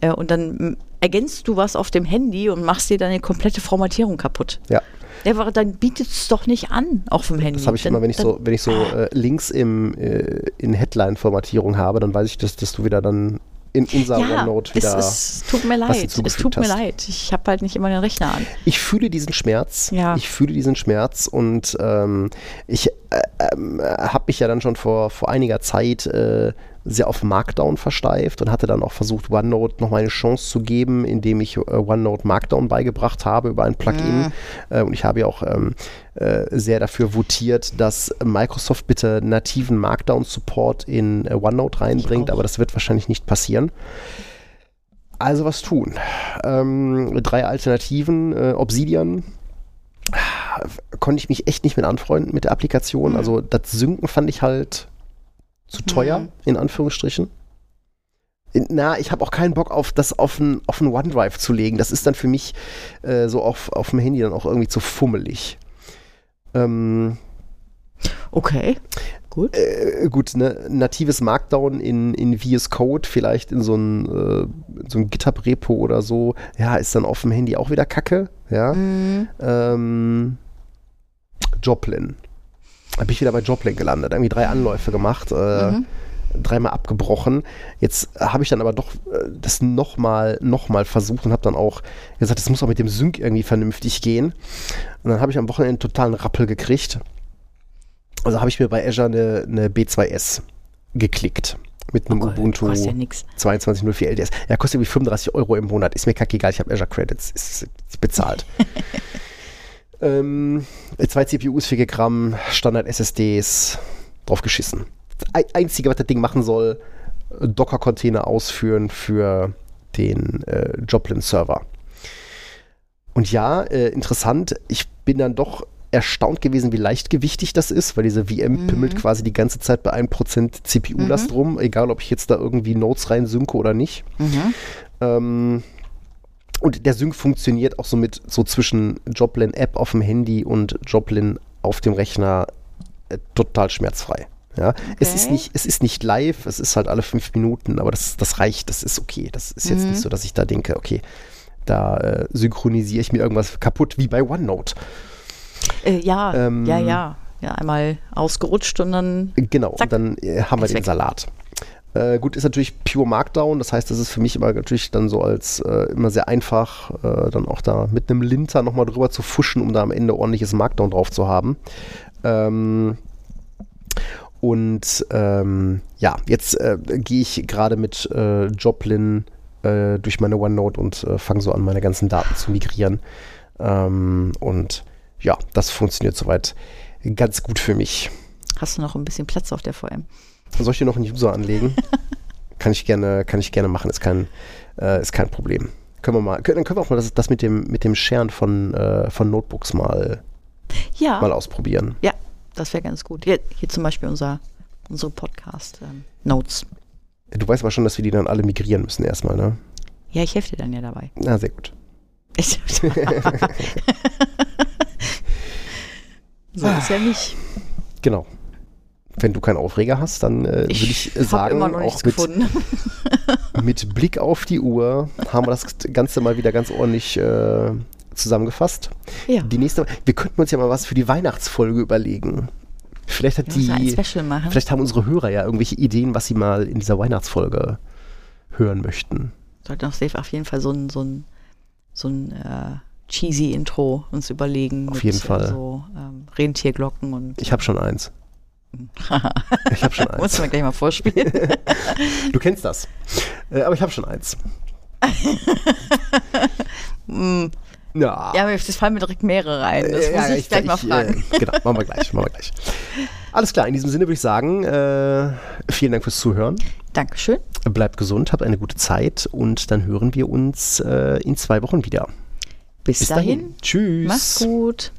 äh, und dann mm, ergänzt du was auf dem Handy und machst dir deine komplette Formatierung kaputt. Ja, Ja, aber dann bietet es doch nicht an auf dem Handy. das habe ich dann, immer, wenn ich dann, so, wenn ich so äh, Links im, äh, in Headline-Formatierung habe, dann weiß ich, dass, dass du wieder dann in unser ja, OneNote es, wieder. es tut mir leid. Es tut mir hast. leid. Ich habe halt nicht immer den Rechner an. Ich fühle diesen Schmerz. Ja. Ich fühle diesen Schmerz und ähm, ich äh, ähm, habe mich ja dann schon vor, vor einiger Zeit äh, sehr auf Markdown versteift und hatte dann auch versucht, OneNote noch mal eine Chance zu geben, indem ich äh, OneNote Markdown beigebracht habe über ein Plugin. Äh, und ich habe ja auch ähm, äh, sehr dafür votiert, dass Microsoft bitte nativen Markdown-Support in äh, OneNote reinbringt, aber das wird wahrscheinlich nicht passieren. Also was tun? Ähm, drei Alternativen. Äh, Obsidian konnte ich mich echt nicht mit anfreunden mit der Applikation. Mhm. Also das Synken fand ich halt zu teuer, Mhm. in Anführungsstrichen. Na, ich habe auch keinen Bock auf das auf ein, auf ein OneDrive zu legen. Das ist dann für mich äh, so auf, auf dem Handy dann auch irgendwie zu fummelig. Ähm, Okay, gut. äh, gut, ne, natives Markdown in, in VS Code, vielleicht in so ein, äh, so ein GitHub-Repo oder so, ja, ist dann auf dem Handy auch wieder Kacke, ja. Mhm. Ähm, Joplin. Da bin ich wieder bei Joplin gelandet. Irgendwie drei Anläufe gemacht, äh, Mhm. dreimal abgebrochen. Jetzt habe ich dann aber doch äh, das nochmal noch mal versucht und habe dann auch gesagt, das muss auch mit dem Sync irgendwie vernünftig gehen. Und dann habe ich am Wochenende einen totalen Rappel gekriegt. Also habe ich mir bei Azure eine, eine B2S geklickt. Mit einem Oh Ubuntu ja nix. 2204 LTS. Ja, kostet irgendwie 35 Euro im Monat. Ist mir kackegal, ich habe Azure Credits. Ist, ist bezahlt. ähm, zwei CPUs, 4 Gramm, Standard SSDs, drauf geschissen. Das Ei- Einzige, was das Ding machen soll, Docker-Container ausführen für den äh, Joplin-Server. Und ja, äh, interessant, ich bin dann doch erstaunt gewesen, wie leichtgewichtig das ist, weil diese VM pimmelt quasi die ganze Zeit bei 1% CPU-Last rum, egal ob ich jetzt da irgendwie Nodes rein synke oder nicht. Mhm. Ähm, und der Sync funktioniert auch so mit so zwischen Joplin App auf dem Handy und Joplin auf dem Rechner äh, total schmerzfrei. Ja, es ist Okay. nicht, es ist nicht live, es ist halt alle fünf Minuten, aber das, das reicht, das ist okay. Das ist jetzt Mhm. nicht so, dass ich da denke, okay, da äh, synchronisiere ich mir irgendwas kaputt wie bei OneNote. Äh, ja, Ähm, ja, ja. Ja, einmal ausgerutscht und dann. Genau, Zack. und dann äh, haben wir den weg. Salat. Äh, gut, ist natürlich pure Markdown, das heißt, das ist für mich immer natürlich dann so als äh, immer sehr einfach, äh, dann auch da mit einem Linter nochmal drüber zu fuschen, um da am Ende ordentliches Markdown drauf zu haben. Ähm, und ähm, ja, jetzt äh, gehe ich gerade mit äh, Joplin äh, durch meine OneNote und fange so an, meine ganzen Daten zu migrieren. Ähm, und ja, das funktioniert soweit ganz gut für mich. Hast du noch ein bisschen Platz auf der VM? Soll ich dir noch einen User anlegen? kann ich gerne, kann ich gerne machen, ist kein, äh, ist kein Problem. Können wir mal, können, dann können wir auch mal das, das mit dem, mit dem Scheren von, äh, von Notebooks mal, Ja, mal ausprobieren. ja, das wäre ganz gut. Hier, hier zum Beispiel unser, unsere Podcast-Notes. Du weißt aber schon, dass wir die dann alle migrieren müssen erstmal, ne? ja, ich helfe dir dann ja dabei. Na, sehr gut. Ich, so ist ja nicht. Genau. Wenn du keinen Aufreger hast, dann äh, würde ich hab sagen, immer noch auch mit, gefunden. mit Blick auf die Uhr haben wir das Ganze mal wieder ganz ordentlich äh, zusammengefasst. Ja. Die nächste, wir könnten uns ja mal was für die Weihnachtsfolge überlegen. Vielleicht hat die, vielleicht haben unsere Hörer ja irgendwelche Ideen, was sie mal in dieser Weihnachtsfolge hören möchten. sollten auch safe auf jeden Fall so ein, so ein, so ein äh, cheesy Intro uns überlegen. Auf jeden Fall. Äh, so ähm, Rentierglocken und. Ich habe schon eins. Ich habe schon Muss eins. man gleich mal vorspielen. Du kennst das. Äh, aber ich habe schon eins. Ja. ja, aber es fallen mir direkt mehrere ein. Das Äh, muss ja, ich, gleich mal fragen. Äh, genau, machen wir gleich, machen wir gleich. Alles klar, in diesem Sinne würde ich sagen, äh, vielen Dank fürs Zuhören. Dankeschön. Bleibt gesund, habt eine gute Zeit und dann hören wir uns äh, in zwei Wochen wieder. Bis, Bis dahin. dahin. Tschüss. Mach's gut.